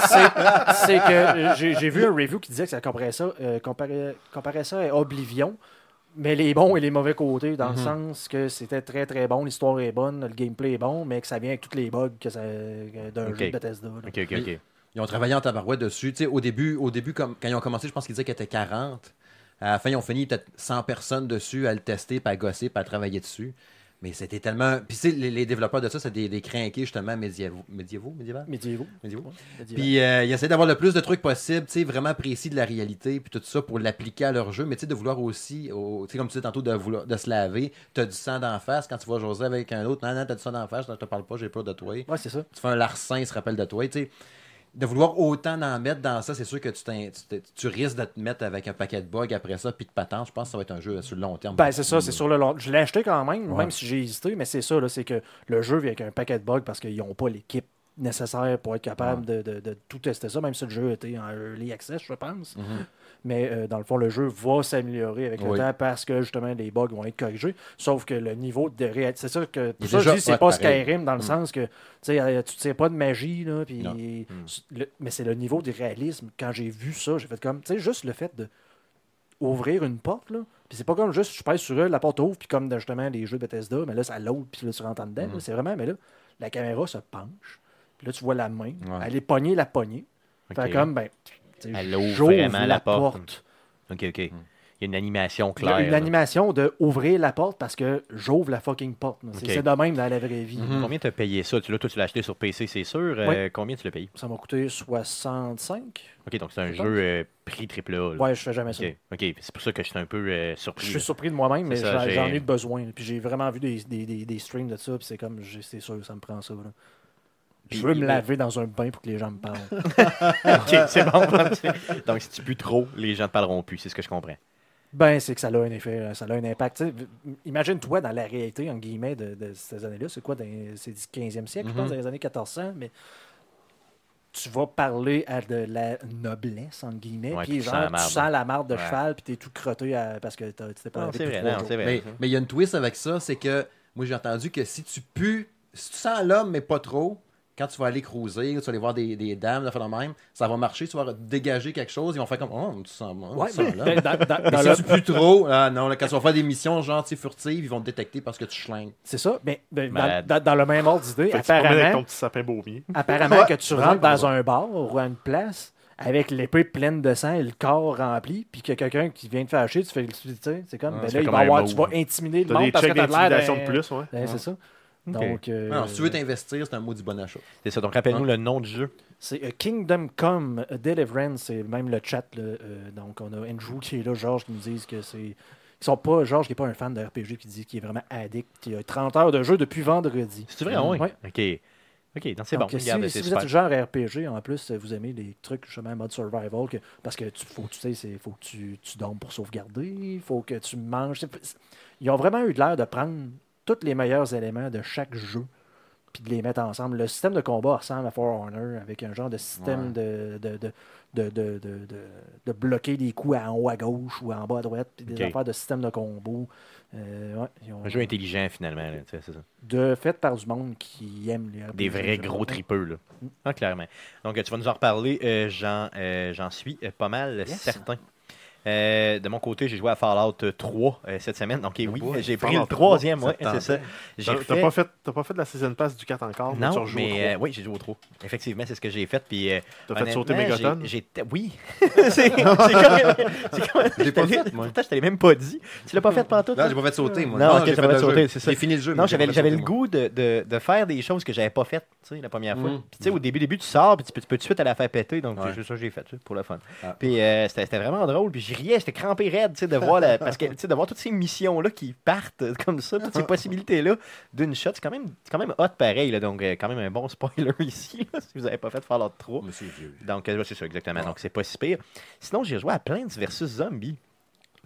C'est- C'est que euh, j'ai j'ai vu un review qui disait que ça comparait ça, euh, comparait, comparait ça à Oblivion, mais les bons et les mauvais côtés, dans le Mhm. sens que c'était très très bon, l'histoire est bonne, le gameplay est bon, mais que ça vient avec tous les bugs que ça- que d'un Ok. jeu de Bethesda. là. Ok, ok, ok. Ils ont travaillé en tabarouette dessus. Tu sais, au début, au début comme, quand ils ont commencé, je pense qu'ils disaient qu'ils étaient 40. À la fin, ils ont fini peut-être 100 personnes dessus à le tester, puis à gosser, puis à travailler dessus. Mais c'était tellement. Puis, tu sais, les, les développeurs de ça, c'est des, des crinqués, justement, médiévaux. Médiévaux, médiévaux? Médiévaux. Médiévaux. Ouais, médiéval. Puis euh, ils essaient d'avoir le plus de trucs possible, tu sais, vraiment précis de la réalité, puis tout ça pour l'appliquer à leur jeu, mais tu sais, de vouloir aussi, au- tu sais, comme tu disais tantôt, de, vouloir, de se laver, tu as du sang d'en face, quand tu vois José avec un autre, non, non, t'as du sang d'en face, je te parle pas, j'ai peur de toi. Ouais, c'est ça. Tu fais un larcin, il se rappelle de toi, tu sais. De vouloir autant en mettre dans ça, c'est sûr que tu, tu, risques de te mettre avec un paquet de bugs après ça, puis de patente. Je pense que ça va être un jeu sur le long terme. Ben, c'est ça, c'est sur le long. Je l'ai acheté quand même, Ouais. même si j'ai hésité, mais c'est ça, c'est que le jeu vient avec un paquet de bugs parce qu'ils n'ont pas l'équipe nécessaire pour être capable de, de- de tout tester ça, même si le jeu était en early access, je pense. Mhm. Mais euh, dans le fond, le jeu va s'améliorer avec le Oui. temps parce que justement les bugs vont être corrigés. Sauf que le niveau de réalité. C'est ça que. Est ça, je dis c'est hot, pas pareil. Skyrim dans le Mm. sens que tu sais, euh, sais pas de magie, là, le- mais c'est le niveau du réalisme. Quand j'ai vu ça, j'ai fait comme. Tu sais, juste le fait de ouvrir une porte, là. Puis c'est pas comme juste je pèse sur elle, la porte ouvre, puis comme justement les jeux de Bethesda, mais là ça l'autre, puis là tu rentres en dedans. Mhm. C'est vraiment, mais là, la caméra se penche. Puis là, tu vois la main. Ouais. Elle est pognée, la poignée. Fait Ok. comme, ben. Elle ouvre vraiment la porte. Ok, ok. Hmm. Il y a une animation Il y a claire. une animation de ouvrir la porte parce que j'ouvre la fucking porte. C'est de même dans la vraie vie. Mhm. Combien t'as payé ça? Tu l'as, toi, tu l'as acheté sur PC, c'est sûr. Euh, Combien tu l'as payé? Ça m'a coûté 65. Ok, donc c'est un Je jeu euh, prix AAA. là. Ouais, je fais jamais ça. Ok. C'est pour ça que je suis un peu euh, Je surpris. suis là. surpris de moi-même, mais j'en ai eu besoin. Puis j'ai vraiment vu des, des, des, des streams de ça, puis c'est comme, c'est sûr, ça me prend ça. là. Puis Je veux me laver dans un bain pour que les gens me parlent. ok, c'est bon. donc si tu pues trop, les gens ne parleront plus, c'est ce que je comprends. ben, c'est que ça a un effet, ça a un impact. Imagine-toi dans la réalité, en guillemets, de, de ces années-là. C'est quoi dans- C'est du 15e siècle, je pense, Mhm. dans les années 1400, mais tu vas parler à de la noblesse, en guillemets, Ouais, puis genre, sens la tu marde. sens la marde de Ouais. cheval, puis t'es tout crotté à- parce que t'es pas Non, c'est vrai, non, vrai. Mais mais il y a une twist avec ça, c'est que moi j'ai entendu que si tu pues, si tu sens l'homme mais pas trop, quand tu vas aller cruiser, tu vas aller voir des, des dames, de faire le même, ça va marcher, tu vas dégager quelque chose, ils vont faire comme Oh, tu sens bon, Ouais, tu sens mais l'homme. dans- dans- Mais dans si le- tu pues trop, ah non, là, quand tu vas faire des missions genre furtives, ils vont te détecter parce que tu schlingues. C'est ça. Mais ben, dans, le même ordre d'idée, que apparemment, ton petit sapin baumier. apparemment Ouais, que tu rentres dans un bar ou à une place avec l'épée pleine de sang et le corps rempli, puis qu'il y a quelqu'un qui vient te fâcher, tu fais tu sais, c'est comme, Ah, ben tu là, il va avoir, tu vas intimider le monde des parce que checks t'as l'air de plus, ouais. Ben, C'est ça. Donc, euh, Alors, si tu veux t'investir, c'est un mot du bon achat. C'est ça. Donc rappelle-nous le nom du jeu. c'est euh, Kingdom Come euh, Deliverance, c'est même le chat. là, euh, donc, on a Andrew qui est là, Georges qui nous disent que c'est. Ils sont pas, Georges qui n'est pas un fan de RPG qui dit qu'il est vraiment addict. Il a 30 heures de jeu depuis vendredi. C'est vrai, oui. Ouais. Ok. Ok, donc c'est bon. Si, Regarde, si c'est vous super. êtes du genre RPG, en plus, vous aimez les trucs justement mode survival, que, parce que tu faut, tu sais, c'est- faut que tu, tu dormes pour sauvegarder, il faut que tu manges. Ils ont vraiment eu l'air de prendre tous les meilleurs éléments de chaque jeu, puis de les mettre ensemble. Le système de combat ressemble à For Honor avec un genre de système de, de, de, de, de, de- de- de bloquer des coups en haut à gauche ou en bas à droite, puis des Ok. affaires de système de combo. Euh, ouais, ils ont- Un jeu intelligent, finalement. là, c'est ça. de fait par du monde qui aime les Des RPG, vrais je gros tripeux, là. Mm. Ah, clairement. Donc, tu vas nous en reparler. euh, J'en euh, j'en suis pas mal Yes. certain. Euh, de mon côté, j'ai joué à Fallout 3 euh, cette semaine. Donc, eh oui, boy, j'ai pris Fallout le troisième, 3, ouais, c'est ça. J'ai T'as fait- pas, fait, t'as pas fait la season pass du 4 encore, mais tu Non, rejoues au mais euh, 3. oui, j'ai joué au 3. Effectivement, c'est ce que j'ai fait. Puis, euh, T'as fait sauter Megaton? j'ai- j'ai- Oui. c'est. Je l'ai pas fait, moi. Pourtant, je t'avais même pas dit. Tu l'as pas fait pendant tout? Là, j'ai pas fait sauter, moi. Non, j'ai t'as pas fait sauter, c'est ça. J'ai fini le jeu. Non, mais j'ai j'avais le goût de, de, de faire des choses que j'avais pas faites, tu la première fois. Mhm. Puis tu sais, au début, début, tu sors, puis tu peux, tu tout de suite aller la faire péter, donc c'est ça que j'ai fait, tu pour le fun. Ah. Puis euh, c'était c'était vraiment drôle, puis j'y riais, j'étais crampé raide, tu sais, de voir la, parce que tu sais, de voir toutes ces missions-là qui partent comme ça, toutes ces possibilités-là d'une shot, c'est quand même, c'est quand même hot pareil, là, donc euh, quand même un bon spoiler ici, là, si vous avez pas fait Fallout 3. Mais c'est vieux. Donc, euh, c'est ça, exactement. Ouais. Donc, c'est pas si pire. Sinon, j'ai joué à Plants vs Zombies.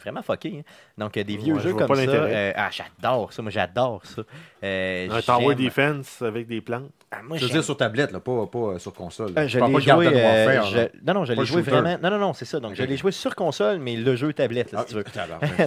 Vraiment fucké. hein. Donc, euh, des vieux Ouais, je jeux comme ça. euh, ah, j'adore ça. Moi, j'adore ça. Euh, Un tower defense avec des plantes. Ah, moi, Je veux dire sur tablette, là, pas, pas euh, sur console. euh, je l'ai pas de Garden joué. euh, je-. Non, non, je l'ai joué shooter. vraiment. Non, non, non, c'est ça. Donc, je Ok. l'ai joué sur console, mais le jeu tablette, là, Ah, si tu veux.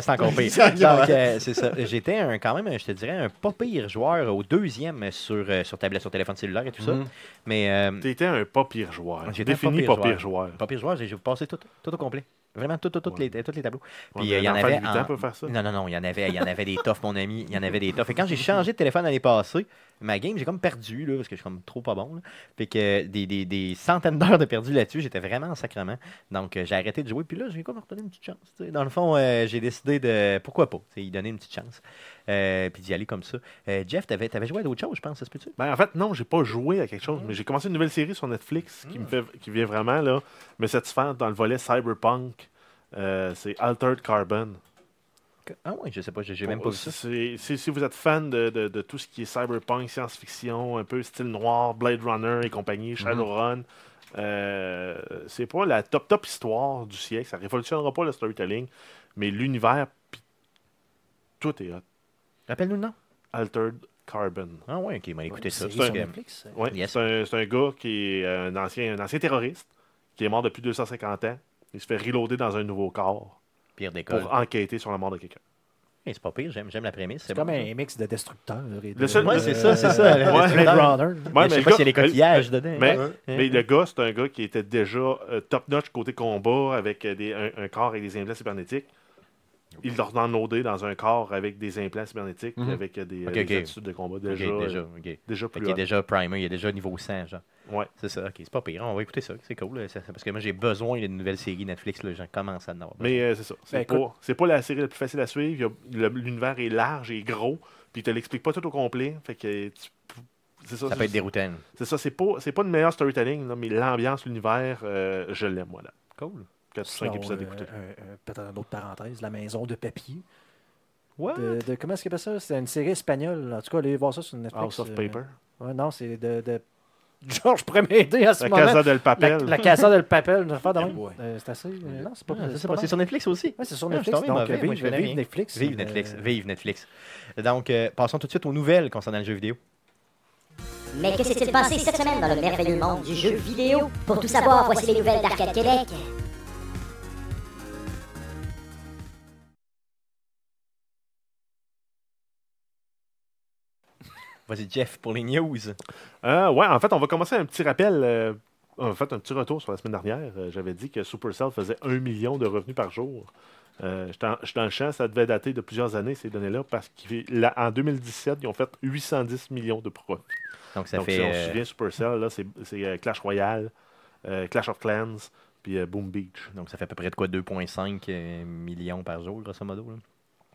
c'est encore pire. C'est encore- Donc, euh, c'est ça. J'étais un, quand même, je te dirais, un pas pire joueur au deuxième sur, euh, sur tablette, sur téléphone cellulaire et tout ça. Mhm. Mais euh, T'étais un pas pire joueur. J'étais un Défini pas pire joueur. pas pire joueur, j'ai j'ai passé tout, tout au complet. Vraiment, tout, tout, tout Ouais. les, tous les tableaux. Puis euh, il y en avait. 8 en- ans peut faire ça. Non, non, non, il y en avait, il y en avait des toughs, mon ami. Il y en avait des toughs. Et quand j'ai changé de téléphone l'année passée, ma game, j'ai comme perdu, là, parce que je suis comme trop pas bon. Là. Puis que des, des, des centaines d'heures de perdu là-dessus, j'étais vraiment en sacrement. Donc euh, j'ai arrêté de jouer. Puis là, j'ai comme redonné une petite chance. Dans le fond, euh, j'ai décidé de. Pourquoi pas? y donner une petite chance. Euh, puis d'y aller comme ça. Euh, Jeff, t'avais avais joué à d'autres choses, je pense, ça se peut-tu? Ben, en fait, non, j'ai pas joué à quelque chose, mais j'ai commencé une nouvelle série sur Netflix qui me fait qui vient vraiment là, me satisfaire dans le volet cyberpunk. Euh, c'est Altered Carbon. Ah ouais, je sais pas, j'ai même pas vu ça. Si vous êtes fan de, de- de tout ce qui est cyberpunk, science-fiction, un peu style noir, Blade Runner et compagnie, Shadowrun, euh, c'est pas la top top histoire du siècle. Ça révolutionnera pas le storytelling, mais l'univers, pis tout est hot. Rappelle-nous le nom. Altered Carbon. Ah ouais, ok, on va écouter ça. Ouais, Yes. c'est un, c'est un gars qui est un ancien, un ancien terroriste qui est mort depuis 250 ans. Il se fait reloader dans un nouveau corps Pire d'école. pour enquêter sur la mort de quelqu'un. Hey, c'est pas pire, j'aime j'aime la prémisse. C'est comme un mix de destructeurs. et de- Le seul- Ouais, c'est ça, c'est ça. le- Ouais. Ouais, je sais mais pas le s'il y a gars- des coquillages dedans. Mais, Ouais. mais le gars, c'est un gars qui était déjà euh, top-notch côté combat avec euh, des, un, un corps avec des implants cybernétiques. Il l'a downloadé dans un corps avec des implants cybernétiques Mhm. avec euh, des, euh, Ok, des ok. attitudes de combat déjà, déjà, euh, ok. déjà Fait plus qu'il est déjà primer, il est déjà niveau 100, genre. Ouais. C'est ça, ok, c'est pas pire. On va écouter ça, c'est cool. là, Parce que moi, j'ai besoin d'une nouvelle série Netflix, là, j'en commence à en avoir. Mais euh, c'est ça. C'est Ben, pas, pas la série la plus facile à suivre. Il L'univers est large et gros. Puis il te l'explique pas tout au complet. Fait que tu- ça. ça peut être déroutant. C'est ça. C'est pas, c'est pas le meilleur storytelling, là, mais l'ambiance, l'univers, euh, je l'aime, moi, là. Cool. 4 ou 5 Sinon, épisodes euh, écoutés. Peut-être une autre parenthèse, La Maison de papier. What? De, de- comment est-ce qu'il appelle ça? C'est une série espagnole. En tout cas, allez voir ça sur Netflix. House of euh, Paper. ouais, non, c'est de. de... Georges m'aider à ce La moment. Casa del La, Papel. la Casa del Papel. Euh, c'est assez. euh, non, c'est pas. Ah, c'est pas, pas c'est mal. sur Netflix aussi. Ouais, c'est sur Ah, Netflix. tombé donc, mauvais, vive, moi. Netflix. Vive euh, Netflix, vive Netflix. Donc, euh, passons tout de suite aux nouvelles concernant le jeu vidéo. Mais que s'est-il passé cette semaine dans le merveilleux monde du jeu vidéo? Pour tout savoir, voici les nouvelles d'Arcade Québec. Vas-y, Jeff, pour les news. Euh, ouais, en fait, on va commencer un petit rappel. euh, en fait, un petit retour sur la semaine dernière. Euh, J'avais dit que Supercell faisait 1 million de revenus par jour. En- j'étais dans le champ, ça devait dater de plusieurs années, ces données-là, parce qu'en 2017, ils ont fait 810 millions de profits. Donc, ça Donc, fait. si on euh, se souvient, Supercell, là, c'est Clash Royale, Clash of Clans, puis Boom Beach. donc, ça fait à peu près de quoi 2,5 euh, millions par jour, grosso modo. là.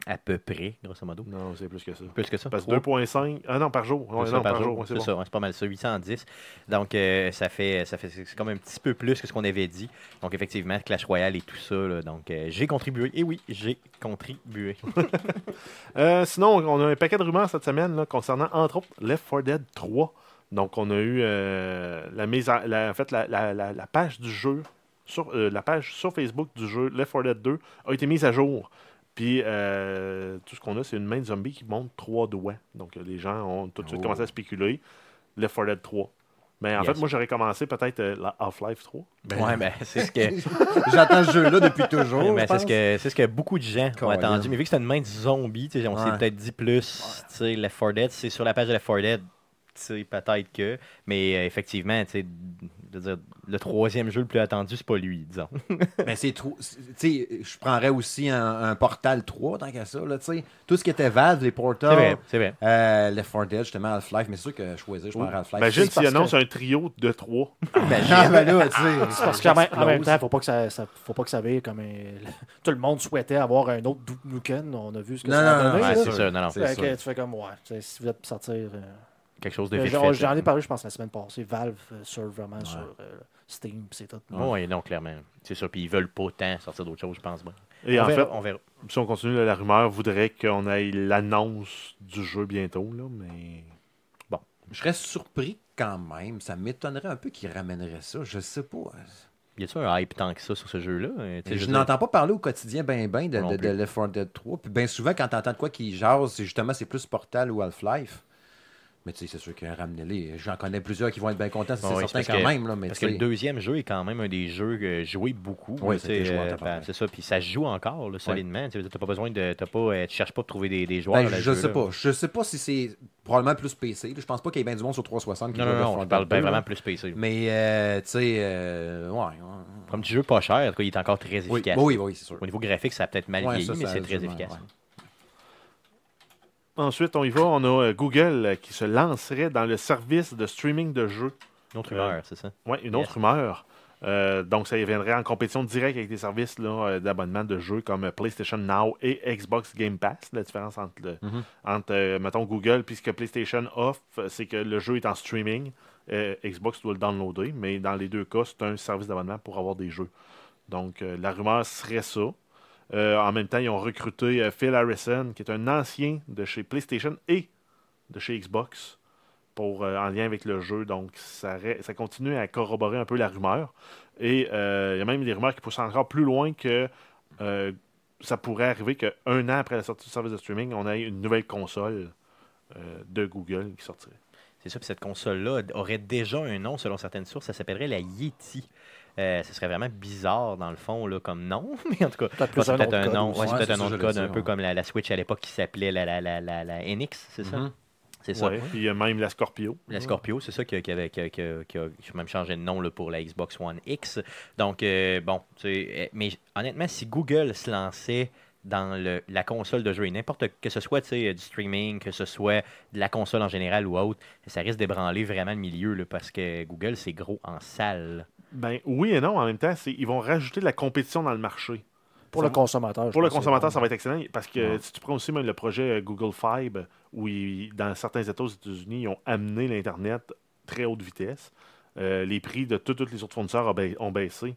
À peu près, grosso modo. Non, c'est plus que ça. Plus que ça. Parce que Trois. 2,5. Ah non, par jour. Ouais, non, par, jour. C'est ça, bon. c'est pas mal ça, 810. Donc, euh, ça fait, ça fait c'est comme un petit peu plus que ce qu'on avait dit. Donc, effectivement, Clash Royale et tout ça. là, donc, euh, j'ai contribué. Et oui, j'ai contribué. Euh, sinon, on a un paquet de rumeurs cette semaine là, concernant, entre autres, Left 4 Dead 3. Donc, on a eu la mise en, la- en fait, la, la- page du jeu, sur, la page sur Facebook du jeu Left 4 Dead 2 a été mise à jour. Puis, euh, tout ce qu'on a, c'est une main de zombie qui montre trois doigts. Donc, les gens ont tout de suite Oh. commencé à spéculer. Left 4 Dead 3. Mais en Yes. fait, moi, j'aurais commencé peut-être euh, la Half-Life 3. Ouais, ben, c'est ce que, J'attends ce jeu-là depuis toujours. ben, je c'est ce que, c'est ce que beaucoup de gens ont attendu. Mais vu que c'était une main de zombie, on s'est Ouais. peut-être dit plus, tu sais, Left 4 Dead, c'est sur la page de Left 4 Dead, tu sais, peut-être que. Mais euh, effectivement, tu sais, je veux dire, le troisième jeu le plus attendu, c'est pas lui, disons. Mais c'est trop. c'est- Tu sais, je prendrais aussi un, un Portal 3 tant qu'à ça. Là, tu sais. Tout ce qui était Valve, les C'est Portals, vrai, c'est vrai. euh, Left 4 Dead, justement, Half-Life. Mais c'est sûr que je choisis, je prends Half-Life. Imagine c'est s'il annonce que- un trio de 3. Ah, ben là, tu sais. C'est parce qu'en même, en même temps, faut pas que ça, ça- faut pas que ça vire comme un- tout le monde souhaitait avoir un autre Duke Nukem. On a vu ce que Non, ça a non, donné. non, c'est sûr, non, non. C'est Fait que sûr. tu fais comme ouais. tu sais, Si vous êtes sortir. euh, Quelque chose de vite J'en fait. j'en ai parlé, je pense, la semaine passée. Valve euh, sur vraiment sur euh, Steam, c'est tout. Oui, non, clairement. C'est sûr. Puis ils veulent pas tant sortir d'autres choses, je pense. bien. Et on en verra, fait, on verra. si on continue, là, la rumeur voudrait qu'on ait l'annonce du jeu bientôt. Là, mais Je serais surpris quand même. Ça m'étonnerait un peu qu'ils ramèneraient ça. Je sais pas. Y a-tu un hype tant que ça sur ce jeu-là? Euh, Je, n'entends pas parler au quotidien ben ben de, de Left 4 Dead 3. Puis bien souvent, quand t'entends de quoi qui jase, c'est justement c'est plus Portal ou Half-Life. Mais tu sais, c'est sûr que ramenez-les. J'en connais plusieurs qui vont être bien contents, c'est oui, certain quand que- même. Là, mais Parce que le deuxième jeu est quand même un des jeux joués beaucoup. Oui, euh, ben, c'est ça. Puis ça se joue encore là, solidement. Tu n'as pas besoin de. Pas, euh, tu cherches pas à trouver des, des joueurs. ben, là, je ce sais pas. Je sais pas si c'est probablement plus PC. Je pense pas qu'il y ait bien du monde sur 360 qui Non, non, non. 4 Je parle 2, vraiment plus PC. Mais, euh, tu sais, euh, ouais. ouais. Comme petit jeu pas cher, en tout cas, il est encore très efficace. oui, oui, c'est sûr. Au niveau graphique, ça a peut-être mal vieilli, mais c'est très efficace. Ensuite, on y va. On a euh, Google euh, qui se lancerait dans le service de streaming de jeux. Une autre Euh, humeur, c'est ça. Oui, une autre rumeur. Euh, donc, ça viendrait en compétition directe avec des services euh, d'abonnement de jeux comme euh, PlayStation Now et Xbox Game Pass. La différence entre, le- Mhm. entre euh, mettons, Google puis ce que PlayStation offre, euh, c'est que le jeu est en streaming. Euh, Xbox doit le downloader, mais dans les deux cas, c'est un service d'abonnement pour avoir des jeux. Donc, euh, la rumeur serait ça. Euh, en même temps, ils ont recruté euh, Phil Harrison, qui est un ancien de chez PlayStation et de chez Xbox, pour, euh, en lien avec le jeu. Donc, ça, continue à corroborer un peu la rumeur. Et il y a même des rumeurs qui poussent encore plus loin que ça pourrait arriver qu'un an après la sortie du service de streaming, on ait une nouvelle console de Google qui sortirait. C'est ça, puis cette console-là aurait déjà un nom, selon certaines sources, ça s'appellerait la Yeti. Euh, ce serait vraiment bizarre, dans le fond, là, comme nom, mais en tout cas, c'est peut-être un nom, ouais, c'est Ouais, peut-être c'est un code, dire, un peu ouais. comme la, la Switch à l'époque qui s'appelait la, la, la, la, la NX, c'est ça? Mhm. C'est ça. Ouais. Puis il y a même la Scorpio. La Scorpio, c'est ça qui, avait, qui, a- qui a- qui a même changé de nom là, pour la Xbox One X. Donc, euh, bon, euh, mais honnêtement, si Google se lançait dans le- la console de jeu, et n'importe que ce soit tu sais, du streaming, que ce soit de la console en général ou autre, ça risque d'ébranler vraiment le milieu là, parce que Google, c'est gros en salle. Ben oui et non, en même temps, c'est- ils vont rajouter de la compétition dans le marché. Pour Ça le consommateur. je Pour le consommateur, ça va être excellent parce que Ouais. si tu prends aussi même le projet euh, Google Fiber, où ils- dans certains États aux États-Unis, ils ont amené l'Internet très haute vitesse, euh, les prix de tous les autres fournisseurs ont, ba- ont baissé.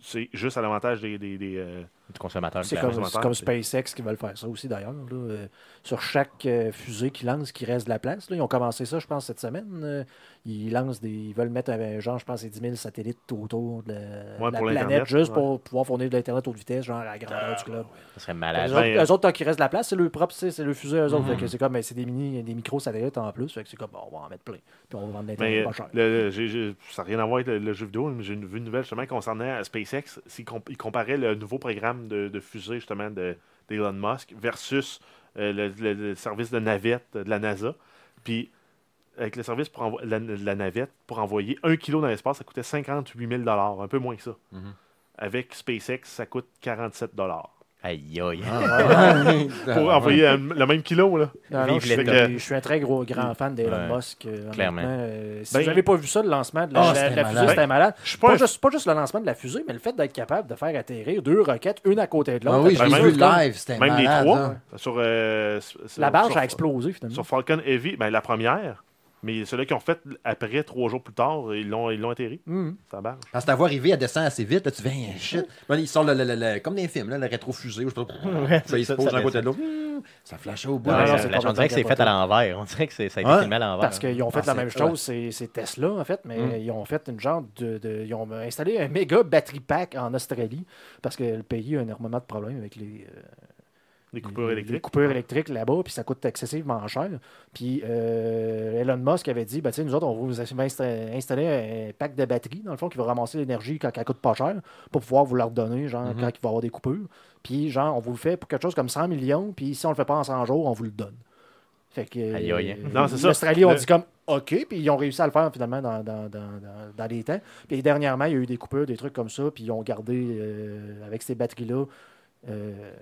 C'est juste à l'avantage des. des- des, euh, Du consommateur. C'est comme, SpaceX qui veulent faire ça aussi d'ailleurs. Euh, sur chaque euh, fusée qu'ils lancent, qui reste de la place. là. Ils ont commencé ça, je pense, cette semaine. Euh, ils lancent des. Ils veulent mettre un genre, je pense, c'est 10 000 satellites autour de la, Ouais, la pour planète l'Internet, juste ouais. pour pouvoir fournir de l'Internet haute vitesse, genre à la grandeur du globe. Ça serait Eux malade. autres, ben, eux autres, tant qu'il reste de la place, c'est le propre, c'est le fusée, eux autres. Mhm. Fait que c'est comme, ben, c'est des mini, des micro-satellites en plus. Fait que c'est comme, bon, on va en mettre plein. Puis on va vendre l'Internet pas cher. le- ça n'a rien à voir avec le, le jeu vidéo, mais j'ai une- vu une nouvelle justement concernant SpaceX. Ils comparaient le nouveau programme de, de fusée justement de- d'Elon Musk versus euh, le, le- le service de navette de la NASA. Puis avec le service pour la, la navette, pour envoyer un kilo dans l'espace, ça coûtait 58 000 un peu moins que ça. Mhm. Avec SpaceX, ça coûte 47 Aïe, aïe. Pour envoyer le même kilo, là. Non, non, Vive je, suis, l'État. je suis un très gros grand fan d'Elon Ouais, Musk. euh, clairement. Euh, si Ben, vous n'avez pas vu ça, le lancement de la, Ah, la- c'était la fusée, malade. c'était malade. Je suis Pas, pas un- juste, pas juste le lancement de la fusée, mais le fait d'être capable de faire atterrir deux roquettes, une à côté de l'autre. Ah oui, je l'ai vu live, c'était Même les malade. trois, hein. sur, euh, sur- La barge sur- a explosé finalement. Sur Falcon Heavy, ben, la première, mais ceux-là qui ont fait après, trois jours plus tard, ils l'ont ils l'ont atterri, Mhm. ça barge. Parce que ta voix arrivée, elle descend assez vite. Là, tu fais, Hey, shit. Là, ils sortent le, le- le- le- comme dans les films, là, le pas. Ouais, ils se ça, posent d'un côté de l'autre. Hum, Ça flash au bout. Ouais, non, on dirait que c'est fait à l'envers. On dirait que c'est- ça a été filmé à l'envers. Parce qu'ils ont fait Ah, la c'est- même chose, c'est c'est Tesla, en fait, mais Mm. ils ont fait une genre de, de- Ils ont installé un méga battery pack en Australie parce que le pays a énormément de problèmes avec les. euh, Des coupures des électriques. coupures électriques là-bas, puis ça coûte excessivement cher. Puis euh, Elon Musk avait dit, ben, sais, nous autres, on va vous insta- installer un pack de batteries, dans le fond, qui va ramasser l'énergie quand elle coûte pas cher, pour pouvoir vous la redonner, genre, Mhm. quand il va y avoir des coupures. Puis, genre, on vous le fait pour quelque chose comme 100 millions, puis si on le fait pas en 100 jours, on vous le donne. Fait que. euh, Aïe, aïe. Non, c'est ça. L'Australie, on dit comme OK, puis ils ont réussi à le faire finalement dans, dans, dans, dans, dans les temps. Puis dernièrement, il y a eu des coupures, des trucs comme ça, puis ils ont gardé euh, avec ces batteries-là. Euh,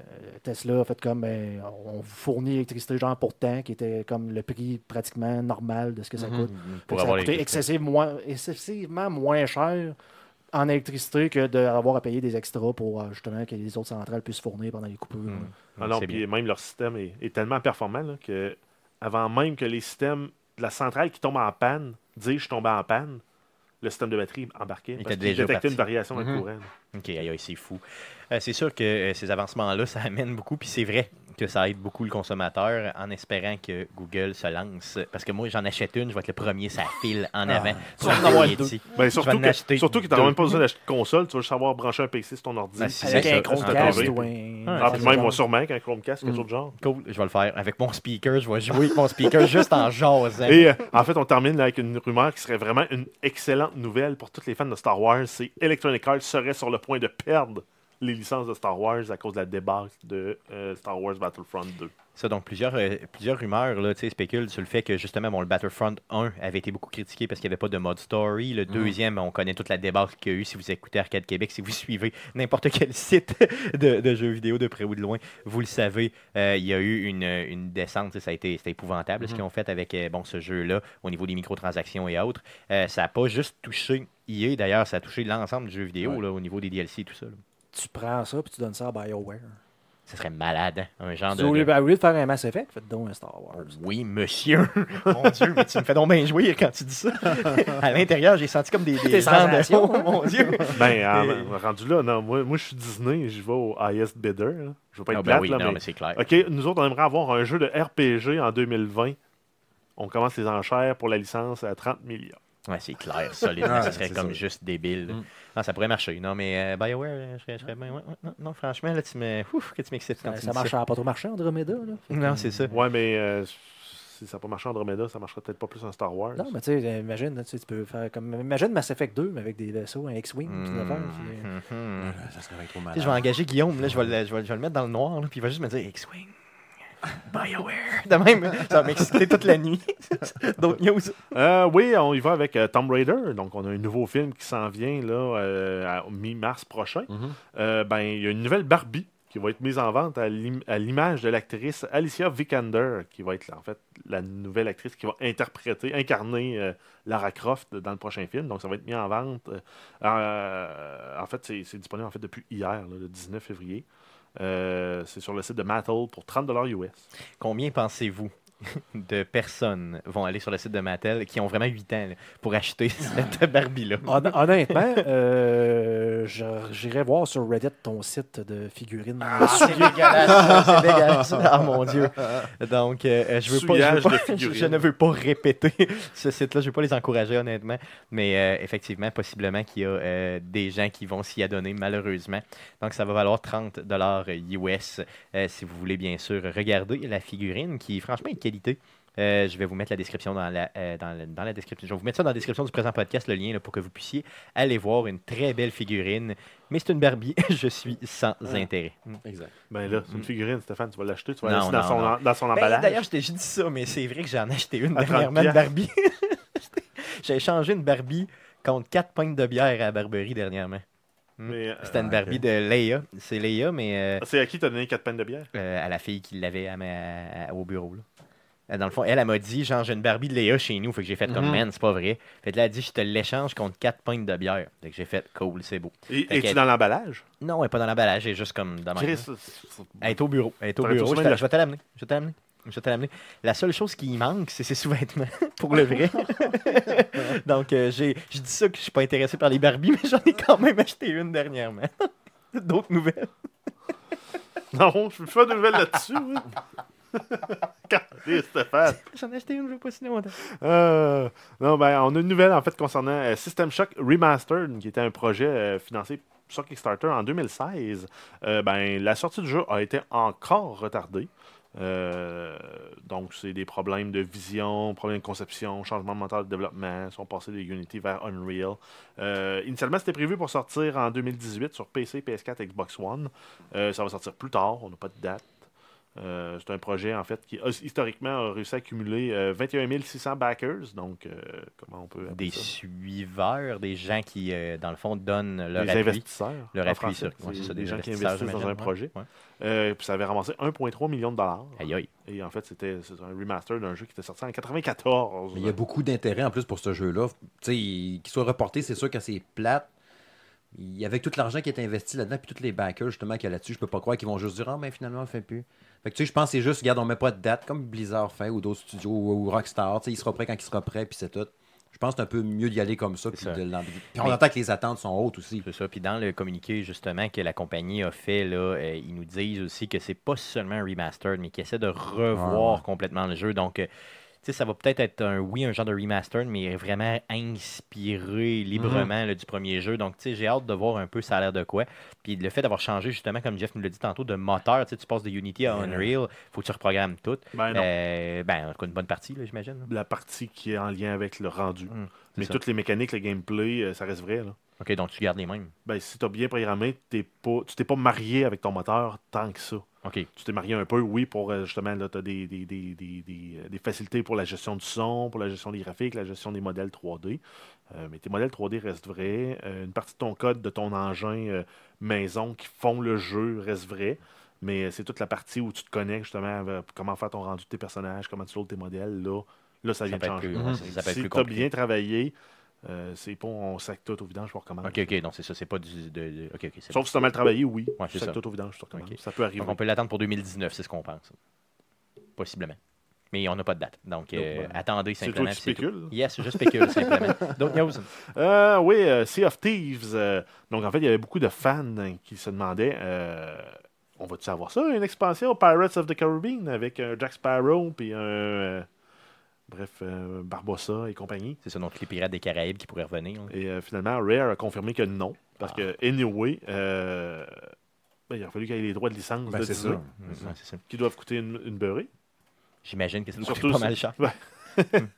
Tesla a fait comme ben, on vous fournit l'électricité genre pour temps, qui était comme le prix pratiquement normal de ce que ça Mhm. coûte. Pour ça a coûté excessivement moins, excessivement moins cher en électricité que d'avoir à payer des extras pour euh, justement que les autres centrales puissent fournir pendant les coupures. Mm. Ah non, puis même leur système est, est tellement performant là, que avant même que les systèmes de la centrale qui tombe en panne disent je suis tombé en panne, le système de batterie embarquait Il parce était déjà détectait parti. une variation dans Mhm. le courant. OK, aïe, aïe, c'est fou. Euh, c'est sûr que euh, ces avancements-là, ça amène beaucoup, puis c'est vrai que ça aide beaucoup le consommateur en espérant que Google se lance. Parce que moi, j'en achète une, je vais être le premier, ça file en avant. deux. Yeti. Ben, surtout en que, surtout que tu n'as même pas besoin d'acheter de console, tu vas juste savoir brancher un PC sur ton ordi. Ben, c'est Avec ça, un Chromecast ou un. Ouais, Ah, un puis même, moi, sûrement, avec un Chromecast, quelque Mm. chose de genre. Cool, je vais le faire. Avec mon speaker, je vais jouer avec mon speaker juste en jasant. Et euh, en fait, on termine là, avec une rumeur qui serait vraiment une excellente nouvelle pour tous les fans de Star Wars. C'est Electronic Arts serait sur le point de perdre les licences de Star Wars à cause de la débâcle de euh, Star Wars Battlefront 2. Ça, donc, plusieurs, euh, plusieurs rumeurs là, tu sais, spéculent sur le fait que, justement, bon, le Battlefront 1 avait été beaucoup critiqué parce qu'il n'y avait pas de mode story. Le deuxième, on connaît toute la débâcle qu'il y a eu si vous écoutez Arcade Québec, si vous suivez n'importe quel site de, de jeux vidéo de près ou de loin, vous le savez, euh, il y a eu une, une descente, ça a été c'était épouvantable ce qu'ils ont fait avec euh, bon, ce jeu-là au niveau des microtransactions et autres. Ça n'a pas juste touché EA, d'ailleurs, ça a touché l'ensemble du jeu vidéo Ouais. là, au niveau des DLC et tout ça. là. Tu prends ça puis tu donnes ça à BioWare. Ça serait malade, hein, un genre de... Au lieu, de- au lieu de faire un Mass Effect, faites donc un Star Wars. Oui, monsieur. Mon Dieu, mais tu me fais donc bien jouir quand tu dis ça. à l'intérieur, j'ai senti comme des, des de- sensations. Oh, mon Dieu. Ben, rendu là, non, moi, moi je suis Disney, je vais au highest bidder. là. Je veux pas être Ah, ben plate, oui, là, non, mais... mais c'est clair. OK, nous autres, on aimerait avoir un jeu de RPG en 2020. On commence les enchères pour la licence à 30 millions. Ouais, c'est clair, solide. Ah, ça serait comme ça. juste débile. Mm. Non, ça pourrait marcher. Non, mais euh, BioWare, euh, je serais, je serais bien- ouais, ouais, non, non, franchement, là, tu me... Ouf, que tu m'excites quand Ça, tu ça marche pas trop marché, Andromeda. Là? Non, c'est ça. Ouais, mais euh, si ça n'a pas marché en Andromeda, ça marcherait peut-être pas plus en Star Wars. Non, mais tu sais, imagine, tu sais, tu peux faire comme. Imagine Mass Effect 2, mais avec des vaisseaux, un X-Wing, puis des affaires, puis, euh, Mhm, mhm. Ouais, Ça serait bien trop sais, je vais engager Guillaume, là, je, vais le, je, vais, je vais le mettre dans le noir, là, puis il va juste me dire X-Wing, BioWare. De même, ça va m'exciter toute la nuit. D'autres news? Euh, oui, on y va avec euh, Tomb Raider. Donc, on a un nouveau film qui s'en vient là, euh, mi-mars prochain. Mhm. Euh, ben, il y a une nouvelle Barbie qui va être mise en vente à l'im- à l'image de l'actrice Alicia Vikander, qui va être en fait la nouvelle actrice qui va interpréter, incarner euh, Lara Croft dans le prochain film. Donc, ça va être mis en vente. euh, euh, en fait, c'est c'est disponible en fait depuis hier, là, le 19 février. Euh, c'est sur le site de Mattel pour 30 US. Combien pensez-vous? de personnes vont aller sur le site de Mattel qui ont vraiment 8 ans là, pour acheter cette Barbie-là? Hon- Honnêtement, euh, je- j'irai voir sur Reddit ton site de figurines. Ah, c'est dégueulasse, c'est dégueulasse. Ah mon dieu. Donc, euh, je, veux pas, je, veux Souillage de pas- figurines. je ne veux pas répéter ce site-là. Je ne veux pas les encourager, honnêtement. Mais euh, effectivement, possiblement qu'il y a euh, des gens qui vont s'y adonner, malheureusement. Donc, ça va valoir 30 US euh, si vous voulez, bien sûr, regarder la figurine qui, est franchement, est de qualité. Euh, je vais vous mettre la description dans la, euh, dans, la, dans la description. Je vais vous mettre ça dans la description du présent podcast, le lien, là, pour que vous puissiez aller voir une très belle figurine. Mais c'est une Barbie, je suis sans intérêt. Exact. Ben là, c'est une Mm. figurine, Stéphane, tu vas l'acheter, tu vas Non, la laisser dans non, son, dans son Ben, emballage. D'ailleurs, je t'ai juste dit ça, mais c'est vrai que j'en ai acheté une À 30 dernièrement. Barbie. J'ai échangé une Barbie contre 4 pintes de bière à la Barberie dernièrement. Mais, euh, C'était une ok. Barbie de Leia. C'est Leia, mais euh, C'est à qui t'as donné 4 peines de bière? euh, à la fille qui l'avait à ma- à- au bureau. Là. Euh, Dans le fond, elle, elle m'a dit, genre, j'ai une Barbie de Léa chez nous. Fait que j'ai fait comme, Mhm. man, c'est pas vrai. Fait que là, elle a dit, je te l'échange contre 4 pintes de bière. Fait que j'ai fait, cool, c'est beau. Et, es-tu dans l'emballage? Non, elle est pas dans l'emballage, elle est juste comme dans ma Chris, Elle est au bureau. Elle est au bureau. Je, vais te l'amener. Je vais te l'amener. Je vais te l'amener. La seule chose qui manque, c'est ses sous-vêtements, pour le vrai. Donc, euh, j'ai, je dis ça que je suis pas intéressé par les Barbies, mais j'en ai quand même acheté une dernièrement. D'autres nouvelles. Non, je peux faire de nouvelles là-dessus. Stéphane. J'en ai acheté une, je veux pas si longtemps. Euh, non, ben, on a une nouvelle en fait concernant euh, System Shock Remastered, qui était un projet euh, financé sur Kickstarter en 2016, euh, ben, la sortie du jeu a été encore retardée. Donc, c'est des problèmes de vision, problèmes de conception, changement de moteur de développement. Ils sont passés de Unity vers Unreal. Initialement, c'était prévu pour sortir en 2018 sur PC, PS4, Xbox One. Ça va sortir plus tard, on n'a pas de date. Euh, c'est un projet en fait qui a, historiquement a réussi à accumuler euh, 21 600 backers. Donc, euh, comment on peut Des ça? suiveurs, des gens qui, euh, dans le fond, donnent leur des appui. investisseurs. Leur appui français. sur- ouais, ça, des des gens qui investissent dans un projet. ouais. Euh, puis ça avait ramassé 1,3 million de dollars. Aïe, aïe. Et en fait, c'était c'est un remaster d'un jeu qui était sorti en 94. Mais il y a beaucoup d'intérêt en plus pour ce jeu-là. Tu sais, qu'il soit reporté, c'est sûr que c'est plate. Il y avait tout l'argent qui est investi là-dedans, puis tous les backers justement qu'il y a là-dessus, je peux pas croire qu'ils vont juste dire Ah, mais finalement, on fait plus. Fait que tu sais, je pense que c'est juste, regarde, on met pas de date, comme Blizzard fait, ou d'autres studios, ou, ou Rockstar. Tu sais, il sera prêt quand il sera prêt, puis c'est tout. Je pense que c'est un peu mieux d'y aller comme ça. Puis ça. de l'en- puis on Mais- entend que les attentes sont hautes aussi. C'est ça. Puis dans le communiqué, justement, que la compagnie a fait, là, euh, ils nous disent aussi que c'est pas seulement un remastered, mais qu'ils essaient de revoir complètement le jeu. Donc, euh, sais, ça va peut-être être un, oui, un genre de remastered, mais vraiment inspiré librement là, du premier jeu. Donc, tu sais, j'ai hâte de voir un peu ça a l'air de quoi. Puis le fait d'avoir changé, justement, comme Jeff nous l'a dit tantôt, de moteur, tu sais, tu passes de Unity à Unreal, faut que tu reprogrammes tout. Ben non. Euh, ben, en tout cas, une bonne partie, là, j'imagine. La partie qui est en lien avec le rendu. Hum, Mais ça. toutes les mécaniques, le gameplay, euh, ça reste vrai. Là. OK, donc tu gardes les mêmes. Ben, si tu as bien programmé, t'es pas, tu t'es pas marié avec ton moteur tant que ça. OK. Tu t'es marié un peu, oui, pour euh, justement, tu as des, des, des, des, des, euh, des facilités pour la gestion du son, pour la gestion des graphiques, la gestion des modèles 3D. Euh, mais tes modèles 3D restent vrais. Euh, une partie de ton code, de ton engin euh, maison qui font le jeu reste vrai. Mais c'est toute la partie où tu te connectes justement avec comment faire ton rendu de tes personnages, comment tu loads tes modèles. Là, là ça Ça vient de changer. si tu as bien travaillé, euh, c'est pas on sac tout au vidange pour recommencer. OK, OK, donc c'est ça, c'est pas du. De, de- OK, OK, c'est Sauf si tu as mal travaillé, oui. Ouais, sacs ça. tout au vidange, tu recommences. Ok. Ça peut arriver. Donc, on peut l'attendre pour 2019, c'est ce qu'on pense. Possiblement. Mais on n'a pas de date. Donc, euh, attendez c'est simplement. toi qui tout. Yes, je spécule simplement. News? Euh, oui, euh, Sea of Thieves. donc, en fait, il y avait beaucoup de fans qui se demandaient on va-tu avoir ça, une expansion Pirates of the Caribbean avec un Jack Sparrow puis un. Bref, euh, Barbossa et compagnie. C'est ça, donc les pirates des Caraïbes qui pourraient revenir. Et euh, finalement, Rare a confirmé que non. Parce Ah. que, anyway, euh, ben, il a fallu qu'il y ait les droits de licence Ben, de Disney, ça. Mm, ouais, c'est ça. qui doivent coûter une, une beurrée. J'imagine que ça coûter pas mal cher.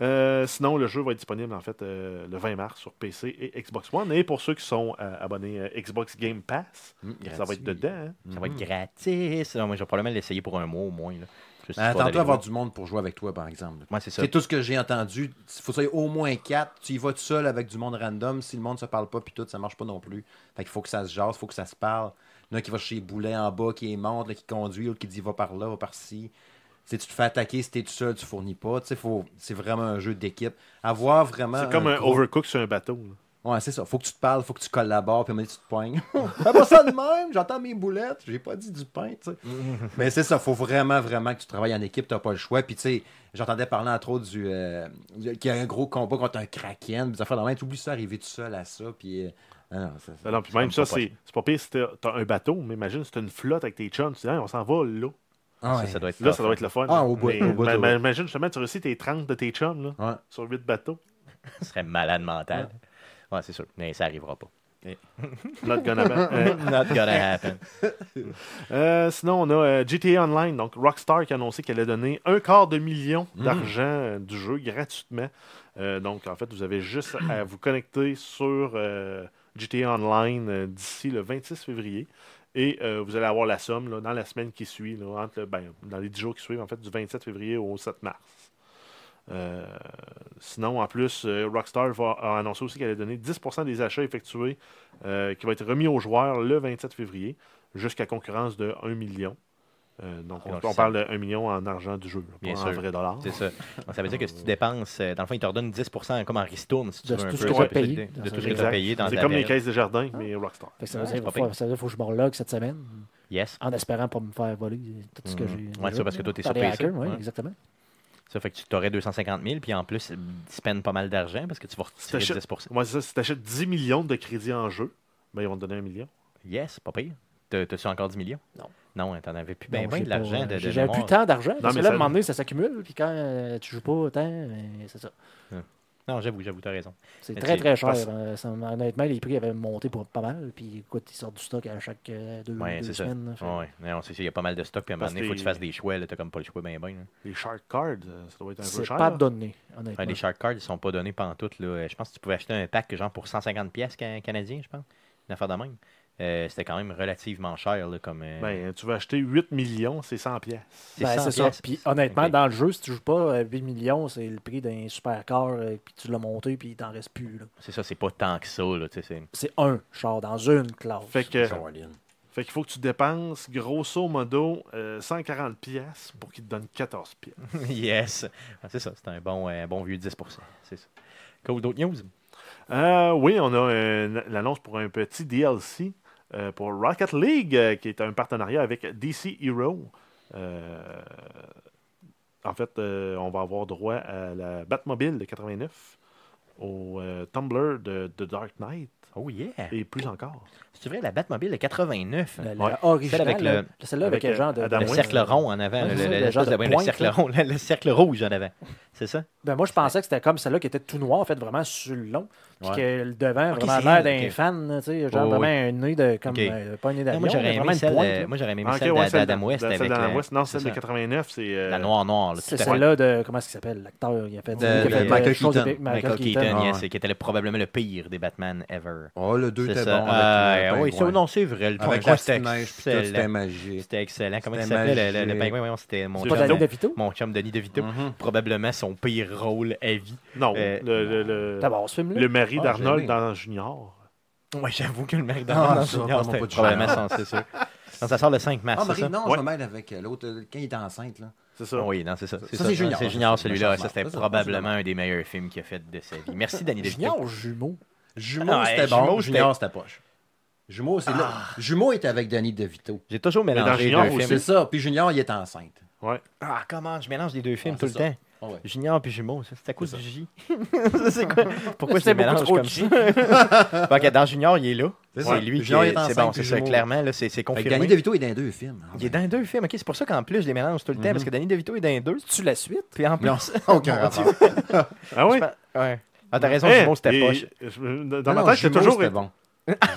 Euh, sinon, le jeu va être disponible en fait euh, le 20 mars sur PC et Xbox One. Et pour ceux qui sont euh, abonnés à Xbox Game Pass, Hum, ça va être dedans. hein. Ça va être Mhm. gratis. Ah, moi, je vais probablement l'essayer pour un mois au moins. Là. Ben, Attends-toi à avoir voir. du monde pour jouer avec toi, par exemple. Ouais, c'est ça. C'est tout ce que j'ai entendu. Il faut ça au moins quatre. Tu y vas tout seul avec du monde random. Si le monde se parle pas, puis tout, ça marche pas non plus. Fait qu'il faut que ça se jase, il faut que ça se parle. Il y en a qui va chez Boulet en bas, qui monte, là, qui conduit, l'autre qui dit va par là, va par ci. Tu sais, tu te fais attaquer si t'es tout seul, tu fournis pas. Tu sais, faut... C'est vraiment un jeu d'équipe. Avoir vraiment. C'est comme un gros- Overcook sur un bateau. là. Ouais, c'est ça. Faut que tu te parles, faut que tu collabores, puis à un moment donné, tu te poignes. Fais pas ça de même, j'entends mes boulettes, j'ai pas dit du pain, tu sais. Mais c'est ça, faut vraiment, vraiment que tu travailles en équipe, t'as pas le choix. Puis tu sais, j'entendais parler entre autres du. euh, qu'il y a un gros combat contre un kraken, des affaires de même, t'oublies ça, arriver tout seul à ça, puis. euh, ah non, ça- Alors, puis même ça, c'est pas pire si t'as un bateau, mais imagine si t'as une flotte avec tes chums, tu dis, Hey, on s'en va là. Ah Ça, ouais. ça doit être Là, ça doit hein. être le fun. Ah, au bout, Mais, au bout, ma- au ma- bout. Imagine justement, tu réussis tes 30 de tes chums là, Ouais. sur 8 bateaux. Ce serait malade mental. Ouais, c'est sûr. Mais ça arrivera pas. Not gonna happen. Not gonna happen. Euh, sinon, on a euh, GTA Online, donc Rockstar qui a annoncé qu'elle allait donner un quart de million d'argent euh, du jeu gratuitement. Donc, en fait, vous avez juste à vous connecter sur GTA Online d'ici le 26 février. Et vous allez avoir la somme là, dans la semaine qui suit, là, entre, le- ben, dans les 10 jours qui suivent, en fait, du 27 février au 7 mars. Euh, sinon, en plus, euh, Rockstar va, a annoncé aussi qu'elle allait donner 10% des achats effectués euh, qui va être remis aux joueurs le 27 février jusqu'à concurrence de 1 million. Euh, donc, on, parle de 1 million en argent du jeu, là, Bien pas sûr. en vrai dollar. C'est ça. Donc, ça veut dire que si tu dépenses, dans le fond, ils te redonnent 10% comme en ristourne, si tu De veux un tout ce peu. que. De tout ce que tu as payé dans C'est comme les caisses des jardins, mais Rockstar. Fait que ça, veut dire, pas faut, pire. ça veut dire qu'il faut que je me relog cette semaine Yes. en espérant pas me faire voler tout ce que Mhm. j'ai. Ouais, ça, parce que toi, t'es sur PC, hackers, oui, ouais. exactement. Ça fait que tu aurais 250 000, puis en plus, ils spendent pas mal d'argent parce que tu vas retirer t'achètes- 10%. Moi, c'est ça, si tu achètes 10 millions de crédits en jeu, ben, ils vont te donner 1 million. Yes, pas pire. T'as- T'as-tu encore 10 millions? Non. Non, hein, t'en avais plus Non, ben, ben de l'argent de, de J'ai j'avais plus tant d'argent. Parce mais que là, à ça- un moment donné, ça s'accumule. Puis quand euh, tu joues pas autant, euh, c'est ça. Non, j'avoue, j'avoue, t'as raison. C'est très, très cher. Ça- honnêtement, les prix avaient monté pour pas mal. Puis écoute, ils sortent du stock à chaque euh, deux, Ouais, deux ça. semaines. Fait- Ouais. Non, c'est ça, il y a pas mal de stock, puis à un moment donné, il faut que tu fasses des choix, là, t'as comme pas le choix bien bien. là. Les Shark Cards, euh, ça doit être un peu C'est cher. pas là. donné, honnêtement. Ouais, les Shark Cards, ils sont pas donnés pantoute. Là. Je pense que tu pouvais acheter un pack genre pour 150 pièces canadiens, je pense. Une affaire de même. Euh, C'était quand même relativement cher, là, comme... euh, Ben, tu veux acheter 8 millions, c'est 100 pièces. c'est Ben, 100 c'est ça. pièces. Puis honnêtement, dans le jeu, si tu joues pas à 8 millions, c'est le prix d'un supercar, euh, puis tu l'as monté, puis il t'en reste plus. là. C'est ça, c'est pas tant que ça. Là, tu sais, c'est- C'est un char dans une classe. Fait que, fait qu'il faut que tu dépenses grosso modo euh, 140 pièces pour qu'il te donne 14 pièces. yes. Ah, c'est ça, c'est un bon, euh, bon vieux 10% C'est ça. Cool, d'autres news? Euh, oui, on a euh, l'annonce pour un petit DLC euh, pour Rocket League, euh, qui est un partenariat avec DC Hero. Euh, en fait, euh, on va avoir droit à la Batmobile de 89, au euh, Tumblr de, de Dark Knight Oh yeah! et plus encore. C'est vrai, la Batmobile de 89. La, Ouais. originale, avec le- là, celle-là avec, avec, un genre de. Adam Le West. cercle rond en avant. Ouais, le, c'est ça, le- le genre l'espèce de de- ouais, le pointe, cercle là. rond, le, le cercle rouge en avant. C'est ça? Ben, moi, je pensais que c'était comme celle-là qui était tout noir, en fait, vraiment sur le long. Puis Ouais. que le devant, Ok, vraiment l'air d'un fan, là, tu sais, genre Oh, vraiment oui. un nez de. Comme, euh, pas un nez d'avion, moi, j'aurais aimé celle, pointe. moi, j'aurais aimé celle ouais, d'Adam West de- celle d'Adam West. Non, c'est celle de ça. 89, c'est. euh, la noire noire. là, C'est celle-là de. Comment est-ce qu'il s'appelle L'acteur, il a fait. Michael Keaton. Michael Keaton, Ah, qui était le- probablement le pire des Batman ever. Oh, le 2 C'est était bon. Ah, oui, non, c'est vrai. Le Avec pingouin, la c'était magique. C'était excellent. Comment il s'appelait le, pingouin? C'était mon Mon chum Denis DeVito. Mhm. Probablement son pire rôle à vie. Non, le, le, le, T'as bon, ce film-là le mari Ah, d'Arnold dans Junior. Oui, j'avoue que le mec Ah, dans ça, Junior, de probablement son, c'est sûr. Non, ça sort le 5 mars, Ah, c'est Marie, ça? non, Ouais. je me mêle avec euh, l'autre, euh, quand il était enceinte. Là. C'est ça. Oui, non, c'est ça. Ça, c'est Junior. C'est Junior, Ça, celui-là. ça, Ça, c'était ça, ça, probablement ça, un des meilleurs films qu'il a fait de sa vie. Merci, Danny DeVito. Junior ou jumeau? Jumeau, Ah, c'était Jumeau, bon. Junior, c'était poche. Jumeau, c'est là. Jumeau était avec Danny DeVito. J'ai toujours dans mélangé les Junior deux aussi. films. C'est ça. Puis Junior, il était enceinte. Ouais. Ah, comment? Je mélange les deux films Ah, tout le c'est ça. temps. Ah ouais. Junior puis Jumeau, ça, c'est à cause C'est du J. Ça, c'est quoi? Pourquoi beaucoup mélange trop comme ça? Ok, dans Junior, il est là. C'est C'est lui qui Junior est. est C'est enceinte, bon, c'est ça, clairement, là, c'est c'est confirmé. Danny DeVito est dans deux films. Ah, Il est dans deux films, ok, c'est pour ça qu'en plus je les mélange tout le temps, Mhm. parce que Danny DeVito est dans deux. Tu la suite? Puis en plus. Non, aucun rapport. Ah oui? Ouais. Ah, t'as raison, Eh, Jumeau, c'était et- poche. Dans ma tête, Jumeau, toujours bon.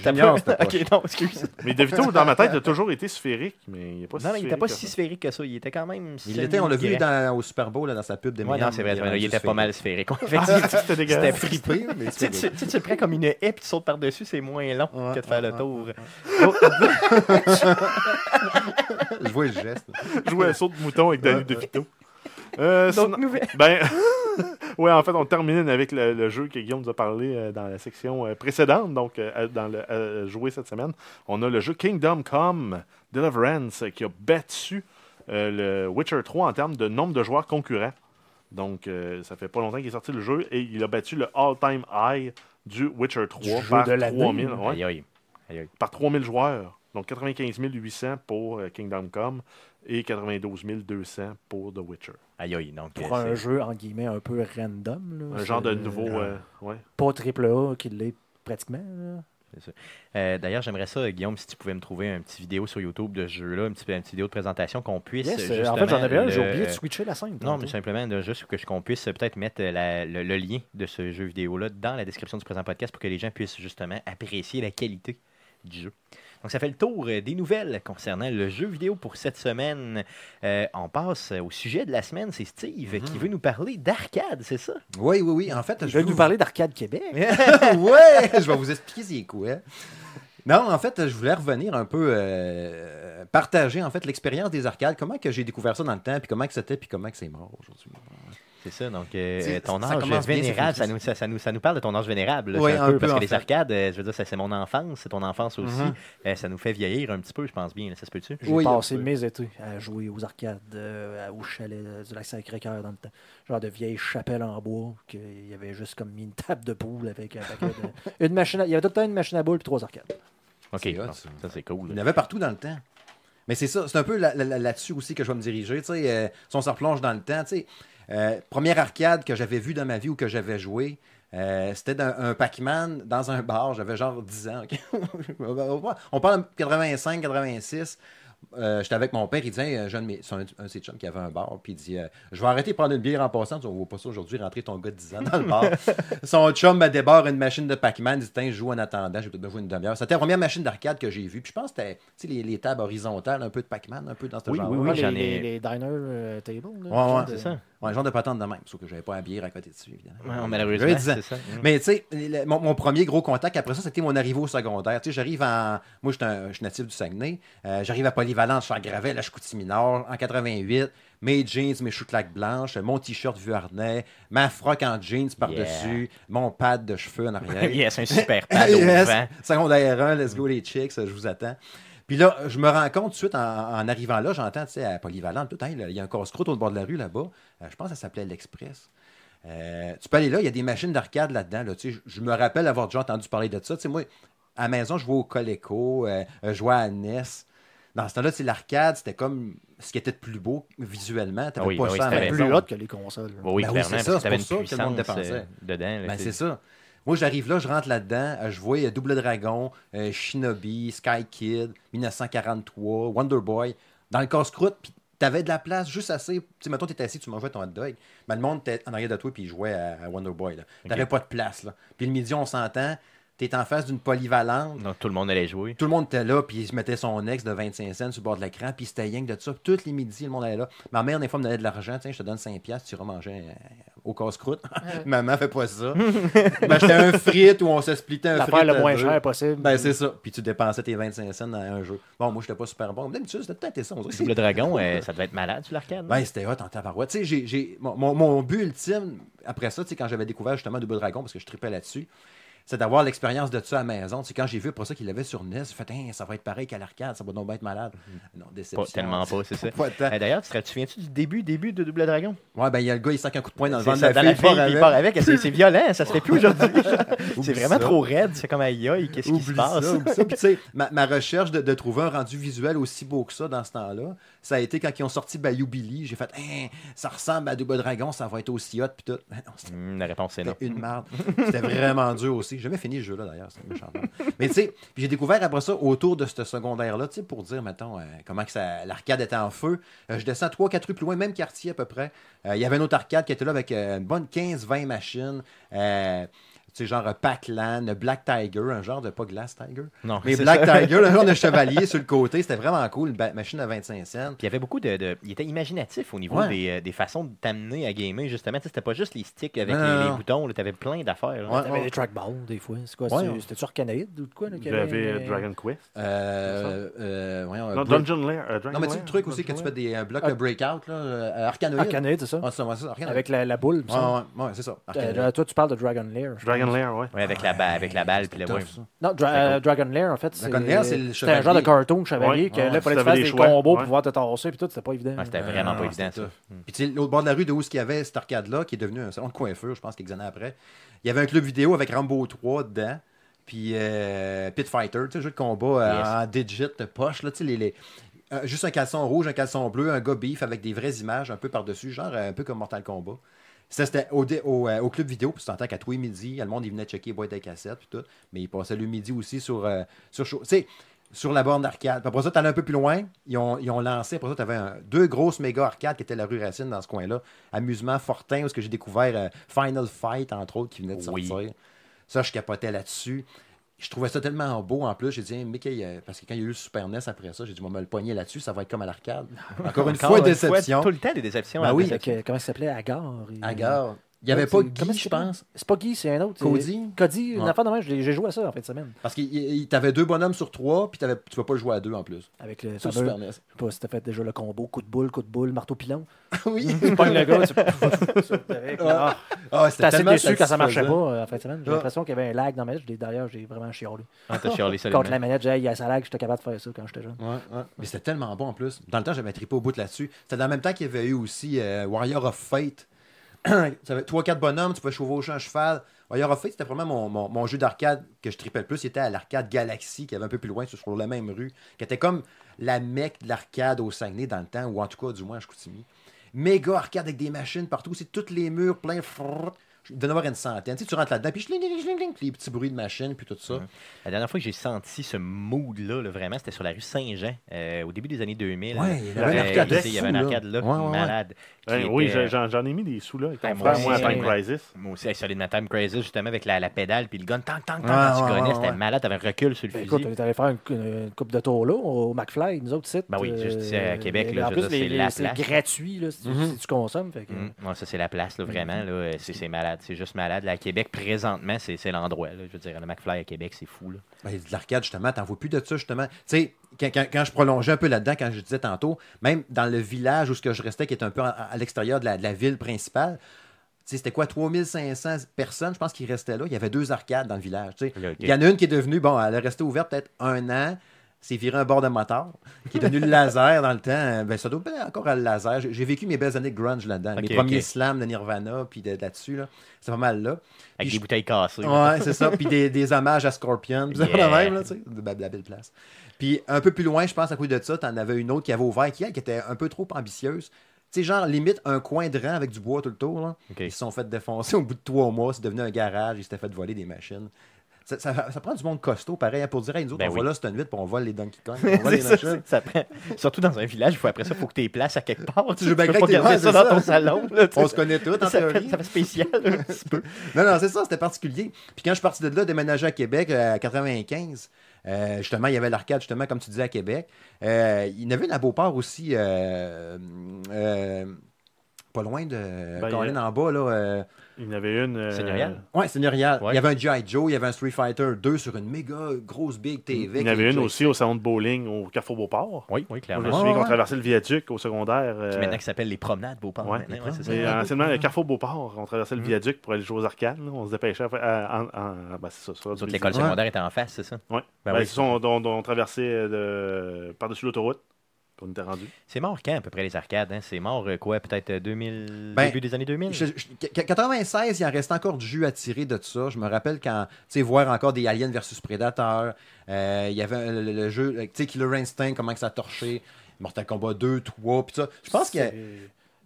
T'as Junior, pas- c'était poche. Ok, non, excuse. Mais DeVito, dans ma tête, il a toujours été sphérique, mais il n'est pas si Non, il était pas si sphérique que ça. Il était quand même. Il l'était, on l'a vu dans, au Super Bowl là, dans sa pub de Ouais, non, c'est vrai, c'est vrai, il était pas mal sphérique. Ah, c'était C'était dégueulasse. fripé. mais Tu sais, tu- tu sais, tu le prends comme une haie puis tu sautes par-dessus, c'est moins long Ouais, que de faire le ouais, tour. Je vois le geste. Jouer un saut de mouton avec Danny DeVito. Euh, Donc, nouvelle. Ben, ouais, en fait, on termine avec le, le jeu que Guillaume nous a parlé euh, dans la section euh, précédente, donc euh, dans le joué cette semaine. On a le jeu Kingdom Come Deliverance qui a battu euh, le Witcher 3 en termes de nombre de joueurs concurrents. Donc, ça fait pas longtemps qu'il est sorti le jeu et il a battu le all-time high du Witcher 3 Du jeu par, de l'année. 3000, ouais, Aïe, aïe. Aïe, aïe. par 3000 joueurs. Donc, 95 800 pour Kingdom Come et 92 200 pour The Witcher. Aïe, aïe. Donc, Pour euh, un jeu, en guillemets, un peu random. là. Un genre de euh, nouveau. euh, ouais. Pas triple A qui l'est pratiquement. là. Euh, D'ailleurs, j'aimerais ça, Guillaume, si tu pouvais me trouver un petit vidéo sur YouTube de ce jeu-là, une petite vidéo de présentation qu'on puisse. Yes, euh, justement, en fait, j'en avais un, j'ai oublié de switcher la scène. Non, mais simplement de juste que qu'on puisse peut-être mettre la- le, le lien de ce jeu vidéo-là dans la description du présent podcast pour que les gens puissent justement apprécier la qualité du jeu. Donc, ça fait le tour euh, des nouvelles concernant le jeu vidéo pour cette semaine. Euh, on passe au sujet de la semaine. C'est Steve qui veut nous parler d'arcade, c'est ça? Oui, oui, oui. En fait, Je vais nous parler d'Arcade Québec. ouais, je vais vous expliquer c'est quoi. Non, en fait, je voulais revenir un peu euh, partager en fait l'expérience des arcades, comment que j'ai découvert ça dans le temps, puis comment que c'était, puis comment que c'est mort aujourd'hui. C'est ça, donc euh, ton ça âge vénérable, ça nous, ça, ça nous, ça nous parle de ton âge vénérable. là, Oui, un un peu, peu, parce en que les fait. arcades, euh, je veux dire, ça, c'est mon enfance, c'est ton enfance aussi. Mhm. Euh, ça nous fait vieillir un petit peu, je pense bien. là, ça se peut-tu? J'ai Oui, passé peu. mes étés à jouer aux arcades, euh, au chalet euh, du lac Sacré-Cœur dans le temps. Genre de vieilles chapelles en bois, qu'il y avait juste comme mis une table de poule avec un paquet de... Une machine à- Il y avait tout le temps une machine à boules puis trois arcades. Ok, C'est hot, bon, ça. ça c'est cool. Il y en avait partout dans le temps. Mais c'est ça, c'est un peu là- là- là-dessus aussi que je vais me diriger. Tu sais, euh, si on se replonge dans le temps, tu sais, euh, première arcade que j'avais vue dans ma vie ou que j'avais joué, euh, c'était d'un- un Pac-Man dans un bar. J'avais genre 10 ans. on parle de 85, 86. euh, j'étais avec mon père, il disait, un jeune, c'est un, un de ses chums qui avait un bar, puis il dit euh, Je vais arrêter de prendre une bière en passant. On voit pas ça aujourd'hui, rentrer ton gars de 10 ans dans le bar. Son chum me débarre une machine de Pac-Man, il dit Tiens, je joue en attendant, j'ai peut-être besoin d'une demi-heure. C'était la première machine d'arcade que j'ai vue, puis je pense que c'était tu sais, les, les tables horizontales, un peu de Pac-Man, un peu dans ce Oui, genre oui, Ouais, oui, les, ai- les diner euh, tables. là, Ouais, ouais, de- C'est ça. Ouais, genre de patente de même, sauf que j'avais pas la bière à côté dessus, évidemment. Ouais, malheureusement, J'avais 10 ans. c'est ça. Mais tu sais, mon, mon premier gros contact après ça, c'était mon arrivée au secondaire. Tu sais, j'arrive en. Moi, je suis natif du Saguenay. Euh, j'arrive à Polyvalence, je fais Gravel, à Chicoutimi-Nord, en 88. Mes jeans, mes choux-claques blanches, mon t-shirt vu harnais, ma froc en jeans par-dessus, mon pad de cheveux en arrière. yes, un super pad au Yes. Secondaire 1, let's go les chicks, je vous attends. Puis là, je me rends compte tout de suite en, en arrivant là, j'entends, tu sais, à Polyvalente, tout, il y a un casse-croûte au bord de la rue là-bas. Euh, je pense que ça s'appelait l'Express. Euh, tu peux aller là, il y a des machines d'arcade là-dedans. Là, tu sais, je, je me rappelle avoir déjà entendu parler de ça. Tu sais, moi, à la maison, je jouais au Coleco, euh, je jouais à NES. Dans ce temps-là, tu sais, l'arcade, c'était comme ce qui était de plus beau visuellement. Tu oui, pas oui, ça à la c'était maison. plus hot que les consoles. là. Oui, Ben oui, clairement, c'est ça, parce que ça que le monde dépensait. euh, dedans. Ben, c'est ça. Moi, j'arrive là, je rentre là-dedans, euh, je vois Double Dragon, euh, Shinobi, Sky Kid, 1943, Wonder Boy, dans le casse-croûte, puis t'avais de la place juste assez. Tu sais, mettons, t'étais assis, tu mangeais ton hot dog, mais le monde était en arrière de toi, puis il jouait à, à Wonder Boy. T'avais pas de place, là. Puis le midi, on s'entend, t'es en face d'une polyvalente, Donc, tout le monde allait jouer. tout le monde était là, puis il se mettait son ex de 25 cents sur le bord de l'écran, puis c'était rien que de ça. Tous les midis, le monde allait là. Ma mère, des fois, me donnait de l'argent. Tiens, je te donne 5 piastres, tu iras manger euh, au casse-croûte. Maman fait pas ça. ben, j'étais un frite où on se splitait un frite. le moins cher possible. Ben, c'est ça. Puis tu dépensais tes 25 cents dans un jeu. Bon, moi, j'étais pas super bon. D'habitude, c'était peut-être ça. Double Dragon, euh, ça devait être malade sur l'arcade. ben, c'était hot en tabarouette. Tu sais, j'ai, j'ai- mon, mon- mon but ultime, après ça, tu sais, quand j'avais découvert justement Double Dragon, parce que je tripais là-dessus, c'est d'avoir l'expérience de ça à la maison. Quand j'ai vu après ça qu'il l'avait sur NES, j'ai fait, ça va être pareil qu'à l'arcade, ça va donc être malade. Non, déception. Pas- tellement pas, c'est ça. D'ailleurs, tu te souviens-tu du début, début de Double Dragon? Ouais, ben, il y a le gars, il sac un coup de poing dans le ventre de dans la fille, il part il avec. part avec. C'est violent, ça se fait plus aujourd'hui. c'est vraiment ça. trop raide. C'est comme aïe aïe, qu'est-ce qui se passe? ça, ça. Puis, ma, ma recherche de, de trouver un rendu visuel aussi beau que ça dans ce temps-là, ça a été quand ils ont sorti Bayou Billy. J'ai fait, Hein, ça ressemble à Double Dragon, ça va être aussi hot. Puis tout. Ben non, Hum, la réponse est non. Une merde. C'était vraiment dur aussi. J'ai jamais fini ce jeu-là d'ailleurs. C'était méchant. Mais tu sais, puis j'ai découvert après ça, autour de ce secondaire-là, tu sais, pour dire, mettons, euh, comment que ça, l'arcade était en feu. Euh, je descends 3-4 rues plus loin, même quartier à peu près. Euh, Il y avait un autre arcade qui était là avec une bonne 15-20 machines. Tu sais, genre Pac-Lan, Black Tiger, un genre de pas Glass Tiger. Non, Mais c'est Black ça. Tiger, un genre de chevalier sur le côté. C'était vraiment cool, une machine à 25 cents. Puis il y avait beaucoup de, de- Il était imaginatif au niveau Ouais. des, euh, des façons de t'amener à gamer, justement. Tu sais, C'était pas juste les sticks avec Non, les, non, les non. boutons. Tu avais plein d'affaires. Ouais. T'avais des trackballs, des fois. C'est quoi? Ouais, c'est- ouais. C'était-tu Arcanoïde ou de quoi? y avait euh, Dragon Quest. Euh, voyons, Non, Break- Dungeon Lair. euh, Dragon Non, mais tu sais, Lair, le truc aussi que Dungeon tu fais Lair. des euh, blocs Ah. de breakout, là, euh, Arcanoïde. Arcanoïde, c'est ça? Ah, c'est ça, ouais, c'est ça, Arcanoïde. Avec la, la boule. Ouais, ça. ouais, ouais, c'est ça. Toi, tu parles de Dragon Lair. Dragon. Lair, ouais. Ouais, avec, la ba- avec la balle. Puis le, ouais. ça. Non, Dra- euh, Dragon Lair, en fait, c'est Dragon Lair, c'est le c'était un genre de chevalier. cartoon chevalier Ouais, que là, ouais, il fallait que tu t'avais fasses des des choix, combos pour ouais. pouvoir te tasser, puis tout, c'était pas évident. Ouais, c'était Euh, vraiment pas évident, ça. Puis tu sais, l'autre bord de la rue de où il y avait cet arcade-là, qui est devenu un salon de coiffure, je pense, quelques années après, il y avait un club vidéo avec Rambo 3 dedans, puis euh, Pit Fighter, tu sais, jeu de combat euh, Yes. en digit de poche, là, tu sais, les, les- euh, juste un caleçon rouge, un caleçon bleu, un gars beef avec des vraies images un peu par-dessus, genre euh, un peu comme Mortal Kombat. Ça, c'était au, dé- au, euh, au club vidéo, puis tu t'entends qu'à tous les midis, le monde, il venait checker les boîtes cassettes, puis tout. Mais il passait le midi aussi sur, euh, sur, sais, sur la borne d'arcade. Après ça, tu allais un peu plus loin, ils ont, ils ont lancé, après ça, tu avais deux grosses méga arcades qui étaient la rue Racine dans ce coin-là. Amusement Fortin, où est-ce que j'ai découvert euh, Final Fight, entre autres, qui venait de Oui. sortir. Ça, je capotais là-dessus. Je trouvais ça tellement beau en plus. J'ai dit, Mickey, euh, parce que quand il y a eu le Super NES après ça, j'ai dit, on va me le poigner là-dessus, ça va être comme à l'arcade. Encore une Encore fois, une déception. tout le temps des déceptions. Ben oui. euh, comment il s'appelait? Agar. et- Agar. Il n'y avait Ouais, pas c'est- Guy, je pense. C'est pas Guy, c'est un autre. Cody? Cody, une Ouais. affaire de même. J'ai j'ai joué à ça en fin de semaine. Parce que t'avais deux bonhommes sur trois, puis t'avais- tu ne peux pas le jouer à deux en plus. Avec le Sur. Super NES. Je sais pas si t'as fait déjà le combo coup de boule, coup de boule, marteau pilon. oui. Tu pognes le gars, tu. Ah, Ah, J'étais assez tellement déçu quand ça marchait pas euh, en fin de semaine. J'ai Ah. l'impression qu'il y avait un lag dans ma manette. D'ailleurs, j'ai vraiment chialé. Ah, t'as chialé Contre la manette, j'ai dit, il y a ça lag, j'étais capable de faire ça quand j'étais jeune. Ouais, ouais. Mais c'était tellement bon en plus. Dans le temps, j'avais trippé au bout de là-dessus. C'était dans le même temps qu'il y avait eu aussi euh, Warrior of Fate. Ça avait 3-4 bonhommes, tu pouvais chevaucher un cheval. Warrior of Fate, c'était vraiment mon, mon- jeu d'arcade que je tripais le plus. Il était à l'arcade Galaxy, qui avait un peu plus loin, sur la même rue, qui était comme la mecque de l'arcade au Saguenay dans le temps, ou en tout cas, du moins à Chicoutimi. Méga arcade avec des machines partout. C'est tous les murs pleins. Il y en avoir une centaine. Tu, sais, tu rentres là-dedans, puis les petits bruits de machine, puis tout ça. La dernière fois que j'ai senti ce mood-là, là, vraiment, c'était sur la rue Saint-Jean, euh, au début des années 2000. Ouais, il y avait un Euh, arcade sais, Il y avait un là. arcade là, Ouais, ouais, ouais. malade. oui, euh, j'en j'en ai mis des sous là. Avec moi frère, moi, à aussi, Time ouais. Crisis. Moi aussi, Time Crisis, justement, avec la, la pédale puis le gun, tant, tant, tant, tu ouais, c'était ouais. malade, t'avais un recul sur le Ben, fusil. écoute, on est allé faire une, une coupe de tour là, au McFly, nous autres, sites. Ben oui, juste ici à Québec, là, c'est la c'est place. gratuit là, si, tu- consommes. Fait que, Hum, ouais, ça, c'est la place, là, vraiment. Là, euh, c'est, c'est malade. C'est juste malade. Là, à Québec, présentement, c'est, c'est l'endroit. Je veux dire, le McFly à Québec, c'est fou. Là. Ben, de l'arcade, justement, t'en vois plus de ça, justement. Tu sais, quand, quand- quand je prolongeais un peu là-dedans, quand je disais tantôt, même dans le village où ce que je restais, qui est un peu à, à l'extérieur de la, de la ville principale, tu sais, c'était quoi, 3500 personnes, je pense, qui restaient là. Il y avait deux arcades dans le village. Il y en a une qui est devenue, bon, elle est restée ouverte peut-être un an. C'est viré un bord de moteur, qui est devenu le laser dans le temps. Ben, ça doit être encore à le laser. J'ai vécu mes belles années de grunge là-dedans. Ok, mes premiers slams de Nirvana, puis de- là-dessus, là. c'est pas mal là. Avec Puis des je- bouteilles cassées. Ouais, c'est ça. Puis des, des hommages à Scorpion. Puis Yeah. de même, là, tu sais. De la belle place. Puis un peu plus loin, je pense, à cause de ça, t'en avais une autre qui avait ouvert, qui, elle, qui était un peu trop ambitieuse. Tu sais, genre, limite, un coin de rang avec du bois tout le tour. Là. Ils se sont fait défoncer au bout de trois mois. C'est devenu un garage. Ils s'étaient fait voler des machines. Ça, ça- ça prend du monde costaud, pareil, hein, pour dire, hey, nous autres, Ben on oui. va là, c'est une vite, puis on vole les Donkey Kong. On vole les ça, ça prend- Surtout dans un village, il faut après ça, il faut que tu aies place à quelque part. Tu peux pas garder ça c'est dans ton salon. là, tu. On se connaît tous, en théorie. ça fait spécial un petit peu. Non, non, c'est ça, c'était particulier. Puis quand je suis parti de là, déménager à Québec euh, à 95, euh, justement, il y avait l'arcade, justement, comme tu disais, à Québec. Euh, il y en avait une à Beauport aussi, euh, pas loin de Ben, Colin en bas, là. Il y en avait une. euh, Seigneurial? Ouais, seigneurial. Ouais. Il y avait un G.I. Joe, il y avait un Street Fighter 2 sur une méga grosse big TV. Il y en avait une aussi au salon de bowling au Carrefour Beauport. Oui, oui, Moi, je clairement. me souviens qu'on traversait le viaduc au secondaire. euh, Qui maintenant qui s'appelle les promenades Beauport. Ouais, c'est ça. anciennement, le Carrefour Beauport, on traversait le Mhm. viaduc pour aller jouer aux arcades. là. On se dépêchait. à en- en- ben, c'est ça, l'école secondaire était en face, c'est ça? Ouais. Ben Ben, oui. on, on- on traversait euh, de- par-dessus l'autoroute. Puis on était rendu? C'est mort quand, à peu près, les arcades? hein? C'est mort, euh, quoi, peut-être euh, 2000... Ben, début des années 2000? Je- je- qu- 96, il en reste encore du jus à tirer de ça. Je me rappelle quand, tu sais, voir encore des Aliens versus Predator. euh, il y avait euh, le, le jeu, euh, tu sais, Killer Instinct, comment que ça a torché. Mortal Kombat 2, 3, puis ça. Je pense que.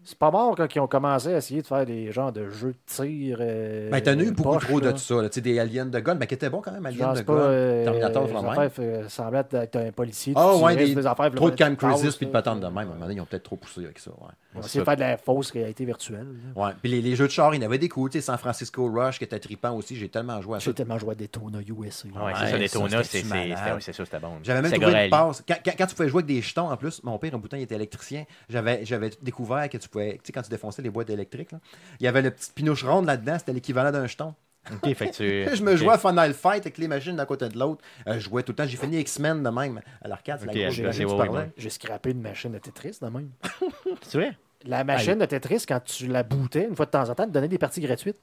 C'est- pas mort quand ils ont commencé à essayer de faire des genres de jeux de tir. euh, Ben, t'en as eu beaucoup trop là. de ça. là. Tu sais, des aliens de gun, ben, qui étaient bons quand même, aliens de c'est gun. pas. euh, Terminator, même. affaires fait- semblaient être un policier. Ah, ouais, des- affaires, Trop de Cam Crisis puis de là. patentes de même. À un moment donné, ils ont peut-être trop poussé avec ça. Ouais. On va essayer de faire de la fausse réalité virtuelle. là. Ouais. Puis les, les jeux de char, il y en avait des coups. Tu sais, San Francisco Rush, qui était trippant aussi. J'ai tellement joué à ça. J'ai tellement joué à Daytona USA. Ouais, Ouais, c'est ça, Daytona, ça, c'est ça, c'était bon. J'avais même trouvé une passe. Quand, tu pouvais jouer avec des jetons, en plus, mon père, un bouton, il était électricien. J'avais, j'avais découvert que tu pouvais, tu sais, quand tu défonçais les boîtes électriques, là, il y avait le petit pinouche ronde là-dedans, c'était l'équivalent d'un jeton. Ok, fait que tu- je me jouais à Final Fight avec les machines d'un côté de l'autre. Euh, je jouais tout le temps. J'ai fini X-Men de même à l'arcade. C'est la grosse j'ai- machine tu parlais. scrappé une machine de Tetris de même. C'est vrai? La machine de Tetris, quand tu la bootais, une fois de temps en temps, te donnait des parties gratuites.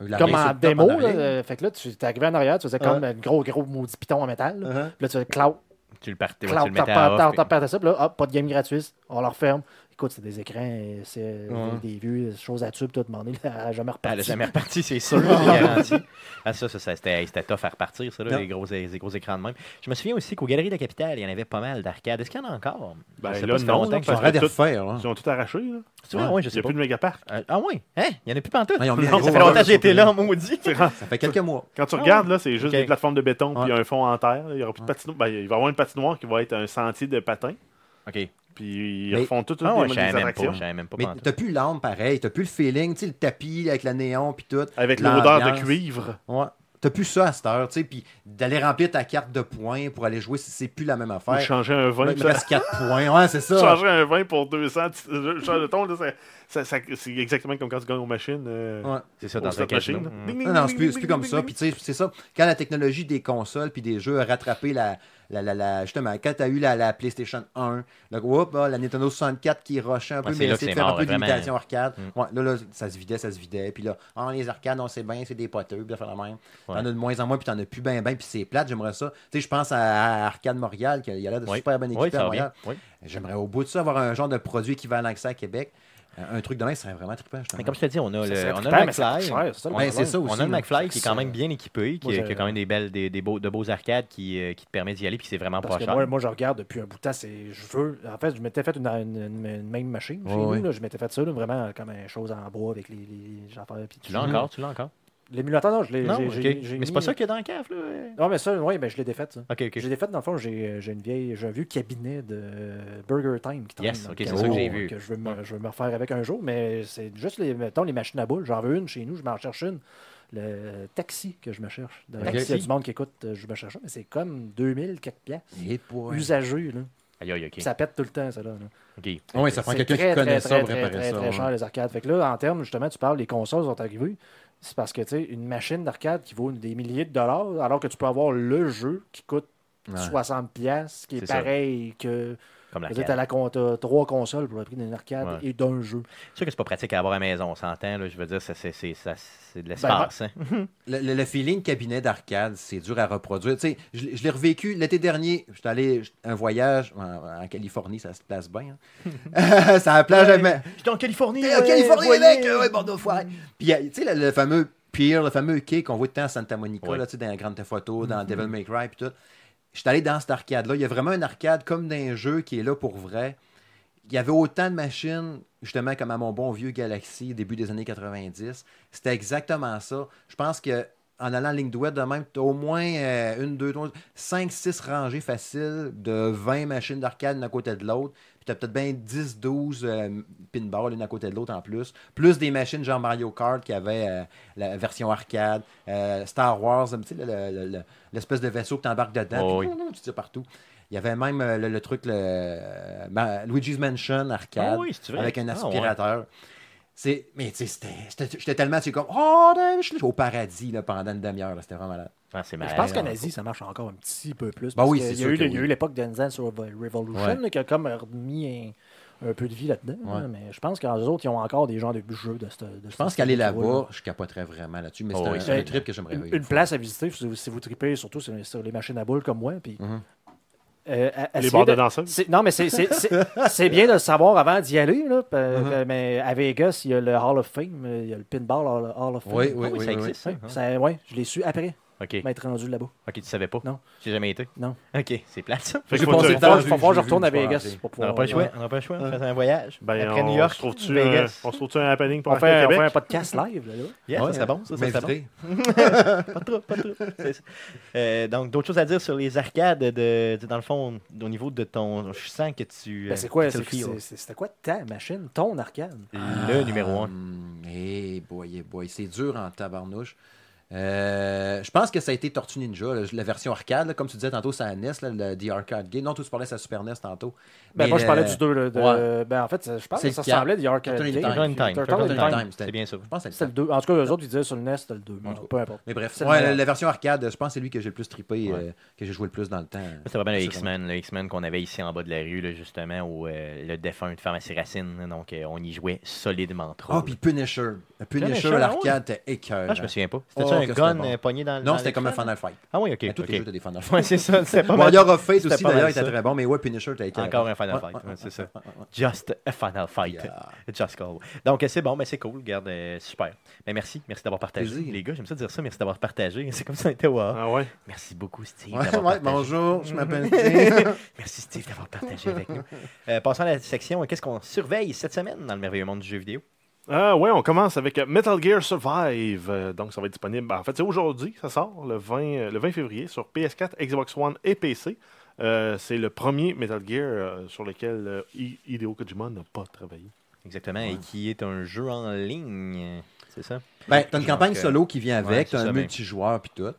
La comme en démo. en là, fait que là, tu es arrivé en arrière, tu faisais comme un gros, gros maudit piton en métal. Là, Uh-huh. Puis là tu faisais cloud, Tu le partais, tu le mettais à off. ça. Puis là, hop, pas de game gratuit, on la referme. Écoute, c'est des écrans, c'est Ouais. des, des vieux choses à tube, tout demandé, elle n'a jamais reparti. Elle a jamais reparti, c'est sûr, c'est garanti. Ah, ça, ça, ça, c'était c'était tough à repartir, ça, là, Non. les, gros, les gros écrans de même. Je me souviens aussi qu'aux Galeries de la Capitale, il y en avait pas mal d'arcades. Est-ce qu'il y en a encore? Ben, là, fait non, Ils de. Ils ont tout arraché. Là. C'est vrai, ouais, je Il n'y a pas. plus de mégaparc. Euh, ah oui? Hein? Il n'y en a plus pantoute. Un ça fait longtemps que j'ai été là, maudit. Ça fait quelques mois. Quand tu Ah regardes, là, c'est juste des plateformes de béton puis un fond en terre. Il y aura plus de patinoire. Ben, il va y avoir une patinoire qui va être un sentier de patins. OK. Puis ils Mais- refont toutes, toutes Ah ouais, des même pas. attractions. Même pas Mais t'as plus l'âme pareil, t'as plus le feeling, tu sais, le tapis avec le néon puis tout. Avec l'odeur de cuivre. Ouais. T'as plus ça à cette heure, tu sais, puis d'aller remplir ta carte de points pour aller jouer, c'est c'est plus la même Ou affaire. changer un vin. Ouais, puis il me ça- reste 4 points, ouais, c'est ça. Changer un vin pour 200 je- change de ton, là, ça- ça- ça- c'est exactement comme quand tu gagnes aux machines. euh, Ouais. C'est ça, dans un casino. machines. Mm. Non, non, c'est plus, comme ça. Puis tu sais, c'est ça. Quand la technologie des consoles puis des jeux a rattrapé la. la, la, la- justement, quand tu as eu la, la PlayStation 1, là, whoop, ah, la Nintendo 64 qui rushait un peu, Ouais, mais essayait de faire un peu d'imitation arcade. Mm. Ouais, là, là, ça se vidait, ça se vidait. Puis là, ah, les arcades, on sait bien, c'est des poteux, puis fait la même. T'en as de moins en moins, puis t'en as plus bien, bien, puis c'est plate, j'aimerais ça. Tu sais, je pense à, à Arcade Montréal, qui a l'air de super bonne équipe à Montréal. J'aimerais au bout de ça avoir un genre de produit équivalent que ça à Québec. Un, truc de même serait vraiment trippant. Mais comme je te dis, on a Ça le, on a le ça McFly. c'est ça ça aussi. On a le. McFly qui est quand Ça- même bien équipé, qui, Moi, qui a quand même des belles, des, des beaux, de beaux arcades qui, euh, qui te permettent d'y aller, puis c'est vraiment Parce pas que cher. moi, moi, je regarde depuis un bout de temps, c'est je veux. En fait, je m'étais fait une, une- une- une même machine chez nous. je m'étais fait ça, là, vraiment comme une chose en bois avec les, les affaires. puis Tu l'as encore, tu l'as encore? L'émulateur, non, je l'ai. Non, Mais c'est pas ça qu'il y a dans la cave, là? Non, mais ça, oui, ben, je l'ai défait, ça. Ok, ok. Je l'ai défait, dans le fond, j'ai j'ai une vieille, j'ai un vieux cabinet de Burger Time qui traîne Yes, dans ok, le c'est ça que j'ai vu. Que je, veux me, je veux me refaire avec un jour, mais c'est juste les, mettons, les machines à boules. J'en veux une chez nous, je m'en cherche une. Le taxi que je me cherche. D'ailleurs, Ok. S'il y a du monde qui écoute, euh, je me cherche ça, mais c'est comme 2000 quelques piastres. Et pour- Usageux, là. Aïe, aïe, ok. Puis Ça pète tout le temps, ça, là. là. Ok. Oui, ça prend quelqu'un qui connaît très, ça très, pour très, réparer très, ça. très ouais. cher, les arcades. Fait que là, en termes, justement, tu parles, les consoles sont arrivées. C'est parce que, tu sais, une machine d'arcade qui vaut des milliers de dollars, alors que tu peux avoir le jeu qui coûte Ouais. 60 pièces qui est, ça. pareil que... Comme la Tu cave. as trois consoles pour le prix d'une arcade Ouais. et d'un jeu. C'est sûr que c'est pas pratique à avoir à la maison, on s'entend. Je veux dire, c'est, de Ben, l'espace. hein. Le, le- le feeling cabinet d'arcade, c'est dur à reproduire. Tu sais, je, l'ai- je l'ai revécu l'été dernier. J'étais allé un voyage en, en Californie, ça se place bien. hein. ça a la plage à ma- J'étais en Californie. En Californie, mec! Ouais, Bordeaux foiré. Puis, euh, tu sais, le, le fameux pier, le fameux quai qu'on voit tout le temps à Santa Monica, Ouais. là, tu sais, dans la Grande Auto, dans Devil May Cry, puis tout. Je suis allé dans cet arcade-là. Il y a vraiment un arcade comme d'un jeu qui est là pour vrai. Il y avait autant de machines, justement, comme à mon bon vieux Galaxy, début des années 90. C'était exactement ça. Je pense que en allant en ligne droite de même, au moins euh, une, deux, trois, cinq, six rangées faciles de 20 machines d'arcade à côté de l'autre. Puis tu as peut-être bien 10, 12 euh, pinballs l'une à côté de l'autre en plus. Plus des machines genre Mario Kart qui avaient euh, la version arcade, euh, Star Wars, tu sais, le- le- le- l'espèce de vaisseau que tu embarques dedans. Oh, oui. tu tires partout. Il y avait même euh, le, truc, Luigi's Mansion arcade, Ah oui, avec un Ah, aspirateur. Mais tu sais, j'étais tellement, tu sais, comme, oh, je suis au paradis là, pendant une demi-heure. là. C'était vraiment malade. Ah, malade. je pense qu'en Asie, ça marche encore un petit peu plus. Bah oui, il y a eu, que il y a oui. eu l'époque d'Enzen sur Revolution Ouais. là, qui a comme remis un, un peu de vie là-dedans. Ouais. là, mais je pense qu'en autres, ils ont encore des genres de jeux de ce Je pense qu'aller là-bas, je capoterais vraiment là-dessus. Mais Oh c'est un, oui, c'est un c'est- trip que j'aimerais Une, une place à visiter si vous, si vous tripez surtout sur, sur les machines à boules comme moi. Puis, Mhm. Euh, à- Les bars de de- danseurs. Non, mais c'est- bien de le savoir avant d'y aller. Là, que- mais à Vegas, il y a le Hall of Fame, il y a le Pinball Hall, Hall of Fame. Oui, Ah oui, oui, oui. ça oui, existe, ça. Ouais, hein. ça- ouais, je l'ai su après Ok. m'être rendu là-bas. Ok, tu savais pas? Non. J'ai jamais été? Non. Ok, c'est plate, ça. Fait J'ai que le tu- temps, Il j'ai- faut voir que je retourne à je vais Vegas pour On n'a pouvoir. pas le choix. On n'a pas le choix. On fait un voyage. Ben, Après on, New York, se trouve-tu, Vegas. euh, on se trouve-tu un happening pour On fait, on Québec? fait un podcast live. Là, là. Yes, Ouais, ça serait bon, ça, ça serait bon. Pas trop, pas trop. C'est ça. Euh, donc, d'autres choses à dire sur les arcades, de, de- dans le fond, au niveau de ton... Je sens que tu... Ben, euh, c'est quoi, tu c'est- le feel. c'est- c'est- c'était quoi ta machine, ton arcade? Le numéro un. Hum, Eh boy, eh boy, c'est dur en tabarnouche. Euh, je pense que ça a été Tortue Ninja, la, la version arcade, là, comme tu disais tantôt, c'est la NES, là, le The Arcade Game. Non, toi, tu parlais de la Super NES tantôt. Ben, Mais moi, je parlais du 2. là, de- Ouais. Ben, en fait, je pense C'est que ça ressemblait à The Arcade Game. Time. Turtle in Time. Turtle Turtle in in Time. Time, c'était- C'est bien ça. Je pense que C'était c'est le 2. En tout cas, eux autres, ils disaient sur le NES, c'était le 2. En tout cas. Peu importe. Mais bref, C'est le ouais, la, la version arcade, je pense que c'est lui que j'ai le plus trippé, euh, que j'ai joué le plus dans le temps. C'était vraiment le C'est X-Men, le X-Men qu'on avait ici en bas de la rue, justement, où euh, le défunt de Pharmacie Racine. Donc, on y jouait solidement trop. Ah, puis Punisher. Punisher, à l'arcade, t'es écœurant. Ah, je me souviens pas. Un gun bon. euh, pogné dans le. Non, c'était comme un? Final Fight. Ah oui, ok. Mais tous ok. les jeux, t'as des Final Fight. Ouais, c'est ça. C'était pas y aura Fate aussi, d'ailleurs, il était ça. très bon, mais ouais, Punisher, t'as été. Encore un Final Fight. c'est ça. Just a Final Fight. Just Call. Donc, c'est bon, mais c'est cool. Regarde, euh, super. Mais merci. Merci d'avoir partagé. Les gars, j'aime ça dire ça. Merci d'avoir partagé. C'est comme si on était. Ah ouais? Merci beaucoup, Steve. Bonjour, je m'appelle Steve. Merci, Steve, d'avoir partagé avec nous. Euh, passons à la section. Qu'est-ce qu'on surveille cette semaine dans le merveilleux monde du jeu vidéo? Ah ouais, on commence avec euh, Metal Gear Survive. Euh, donc, ça va être disponible. ben, en fait, c'est aujourd'hui, ça sort, le 20, euh, le 20 février, sur PS4, Xbox One et PC. Euh, c'est le premier Metal Gear euh, sur lequel euh, I- Hideo Kojima n'a pas travaillé. Exactement. Et qui est un jeu en ligne. C'est ça? Ben, t'as une campagne solo qui vient avec, t'as un ça, mais- multijoueur puis tout.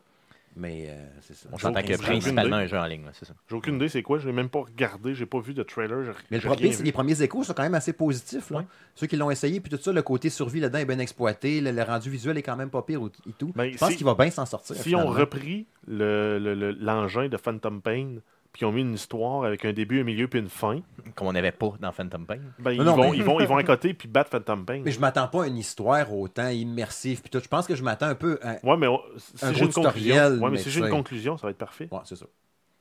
Mais euh, c'est ça. On s'entend J'ai que aucune principalement idée. un jeu en ligne, c'est ça. J'ai aucune idée c'est quoi, je l'ai même pas regardé, j'ai pas vu de trailer. j'ai- Mais le c'est vu. les premiers échos sont quand même assez positifs. Là. Ouais. Ceux qui l'ont essayé, puis tout ça, le côté survie là-dedans est bien exploité. Le, le rendu visuel est quand même pas pire et tout. Ben, Je pense si- qu'il va bien s'en sortir. Si on finalement. repris le- le- le- l'engin de Phantom Pain, puis ont mis une histoire avec un début, un milieu, puis une fin, Comme on n'avait pas dans Phantom Pain. ben, ils, Non, vont, mais- ils, vont, ils vont à côté puis battre Phantom Pain. Mais je m'attends pas à une histoire autant immersive. Puis tout. Je pense que je m'attends un peu à. Ouais, mais on- si Un j'ai une conclusion, tutoriel, ouais, mais mais si j'ai une conclusion, ça va être parfait. Ouais, c'est ça.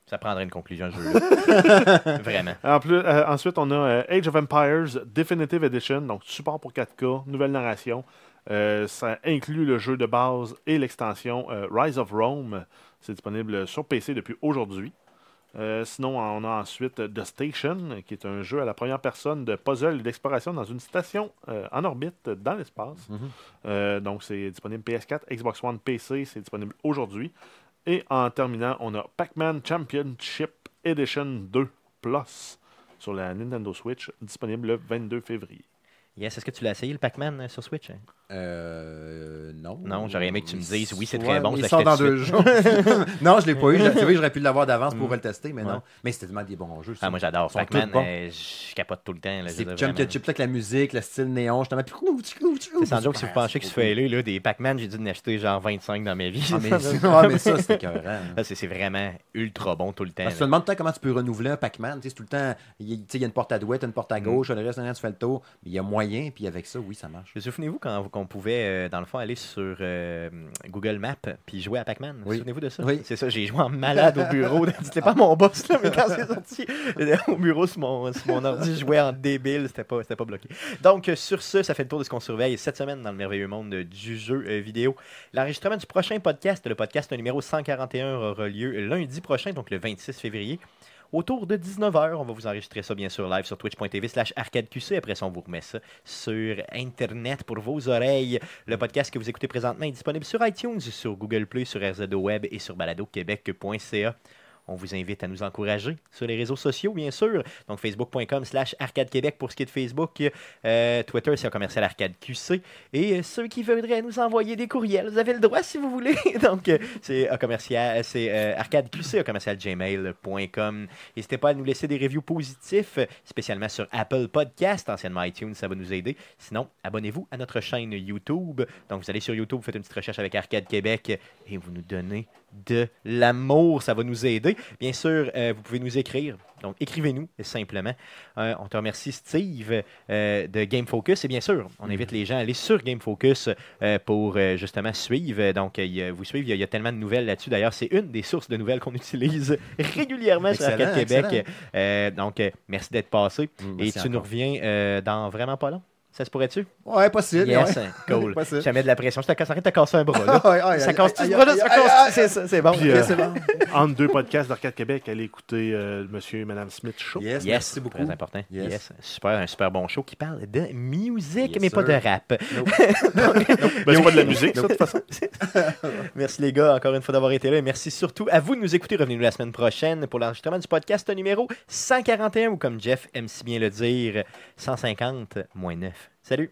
Ça prendrait une conclusion, jeu-là. Vraiment. En plus, euh, ensuite, on a euh, Age of Empires Definitive Edition, donc support pour 4K, nouvelle narration. Euh, ça inclut le jeu de base et l'extension euh, Rise of Rome. C'est disponible sur PC depuis aujourd'hui. Euh, sinon, on a ensuite The Station, qui est un jeu à la première personne de puzzle et d'exploration dans une station euh, en orbite dans l'espace. Mhm. Euh, donc, c'est disponible PS4, Xbox One, PC, c'est disponible aujourd'hui. Et en terminant, on a Pac-Man Championship Edition 2 Plus sur la Nintendo Switch, disponible le 22 février. Yes, est-ce que tu l'as essayé, le Pac-Man, sur Switch? hein? Euh, non. Non, j'aurais aimé que tu me dises, oui, c'est Ouais, très bon, je Il sort l'achetais dans deux jours. non, je l'ai pas eu. Tu vois, j'aurais pu l'avoir d'avance pour Mm. le tester, mais Ouais. non. Mais c'était tellement des bons jeux. Ah, moi, j'adore Pac-Man. euh, je capote tout le temps. je C'est vraiment. Championship avec la musique, le style néon, tchou, C'est sans joke, si vous super, pensez que je fais là, des Pac-Man, j'ai dû en acheter genre 25 dans ma vie. Ah, mais, ouais, mais ça, c'est hein. Ah, c'est c'est vraiment ultra bon tout le temps. Que tu te demandes comment tu peux renouveler un Pac-Man. C'est tout le temps, il y a- une porte à droite, une porte à gauche, le reste, tu fais le tour. Il y a moyen, puis avec ça, oui, ça marche. Souvenez-vous quand qu'on pouvait, euh, dans le fond, aller sur euh, Google Maps puis jouer à Pac-Man? Oui. Souvenez-vous de ça? Oui. C'est ça, j'ai joué en malade au bureau. C'était pas mon boss, là, mais quand c'est sorti au bureau sur mon, sur mon ordi, je jouais en débile. C'était pas, c'était pas bloqué. Donc, euh, sur ce, ça fait le tour de ce qu'on surveille cette semaine dans le merveilleux monde du jeu vidéo. L'enregistrement du prochain podcast, le podcast numéro 141, aura lieu lundi prochain, donc le 26 février. Autour de 19h, on va vous enregistrer ça bien sûr live sur twitch.tv slash arcadeqc. Après ça, on vous remet ça sur Internet pour vos oreilles. Le podcast que vous écoutez présentement est disponible sur iTunes, sur Google Play, sur RZO Web et sur baladoquebec.ca. On vous invite à nous encourager sur les réseaux sociaux, bien sûr. Donc, facebook.com slash Arcade Québec pour ce qui est de Facebook. Euh, Twitter, c'est un commercial Arcade QC. Et euh, ceux qui voudraient nous envoyer des courriels, vous avez le droit si vous voulez. Donc, euh, c'est commercial, Arcade QC, commercial gmail.com. N'hésitez pas à nous laisser des reviews positifs, spécialement sur Apple Podcast, anciennement iTunes, ça va nous aider. Sinon, abonnez-vous à notre chaîne YouTube. Donc, vous allez sur YouTube, faites une petite recherche avec Arcade Québec et vous nous donnez de l'amour, ça va nous aider. Bien sûr, euh, vous pouvez nous écrire. Donc, écrivez-nous simplement. Euh, on te remercie, Steve, euh, de Game Focus. Et bien sûr, on invite les gens à aller sur Game Focus pour justement suivre. Donc, vous suivre. Il y, a, il y a tellement de nouvelles là-dessus. D'ailleurs, c'est une des sources de nouvelles qu'on utilise régulièrement sur Arcade Québec. donc, merci d'être passé. Mm, Et tu nous reviens dans vraiment pas long. Ça se pourrait-tu? Ouais, possible. Yes, ouais. cool. Possible. Jamais de la pression. Je te casse, arrête de te casser un bras. Là. Ouais, ouais, ça casse tout ce bras-là, ça casse. C'est ça, c'est bon. Puis, euh, c'est bon. Entre deux podcasts d'Arcade Québec, allez écouter euh, Monsieur et Madame Smith Show. Yes, Yes, merci beaucoup. Très important. Yes. Yes. Super, un super bon show qui parle de musique, Yes, mais pas de rap. Ben, c'est pas de la musique, ça, de toute façon. Merci les gars, encore une fois d'avoir été là. Et merci surtout à vous de nous écouter. Revenez-nous la semaine prochaine pour l'enregistrement du podcast numéro 141 ou comme Jeff aime si bien le dire, 150 moins 9. Salut!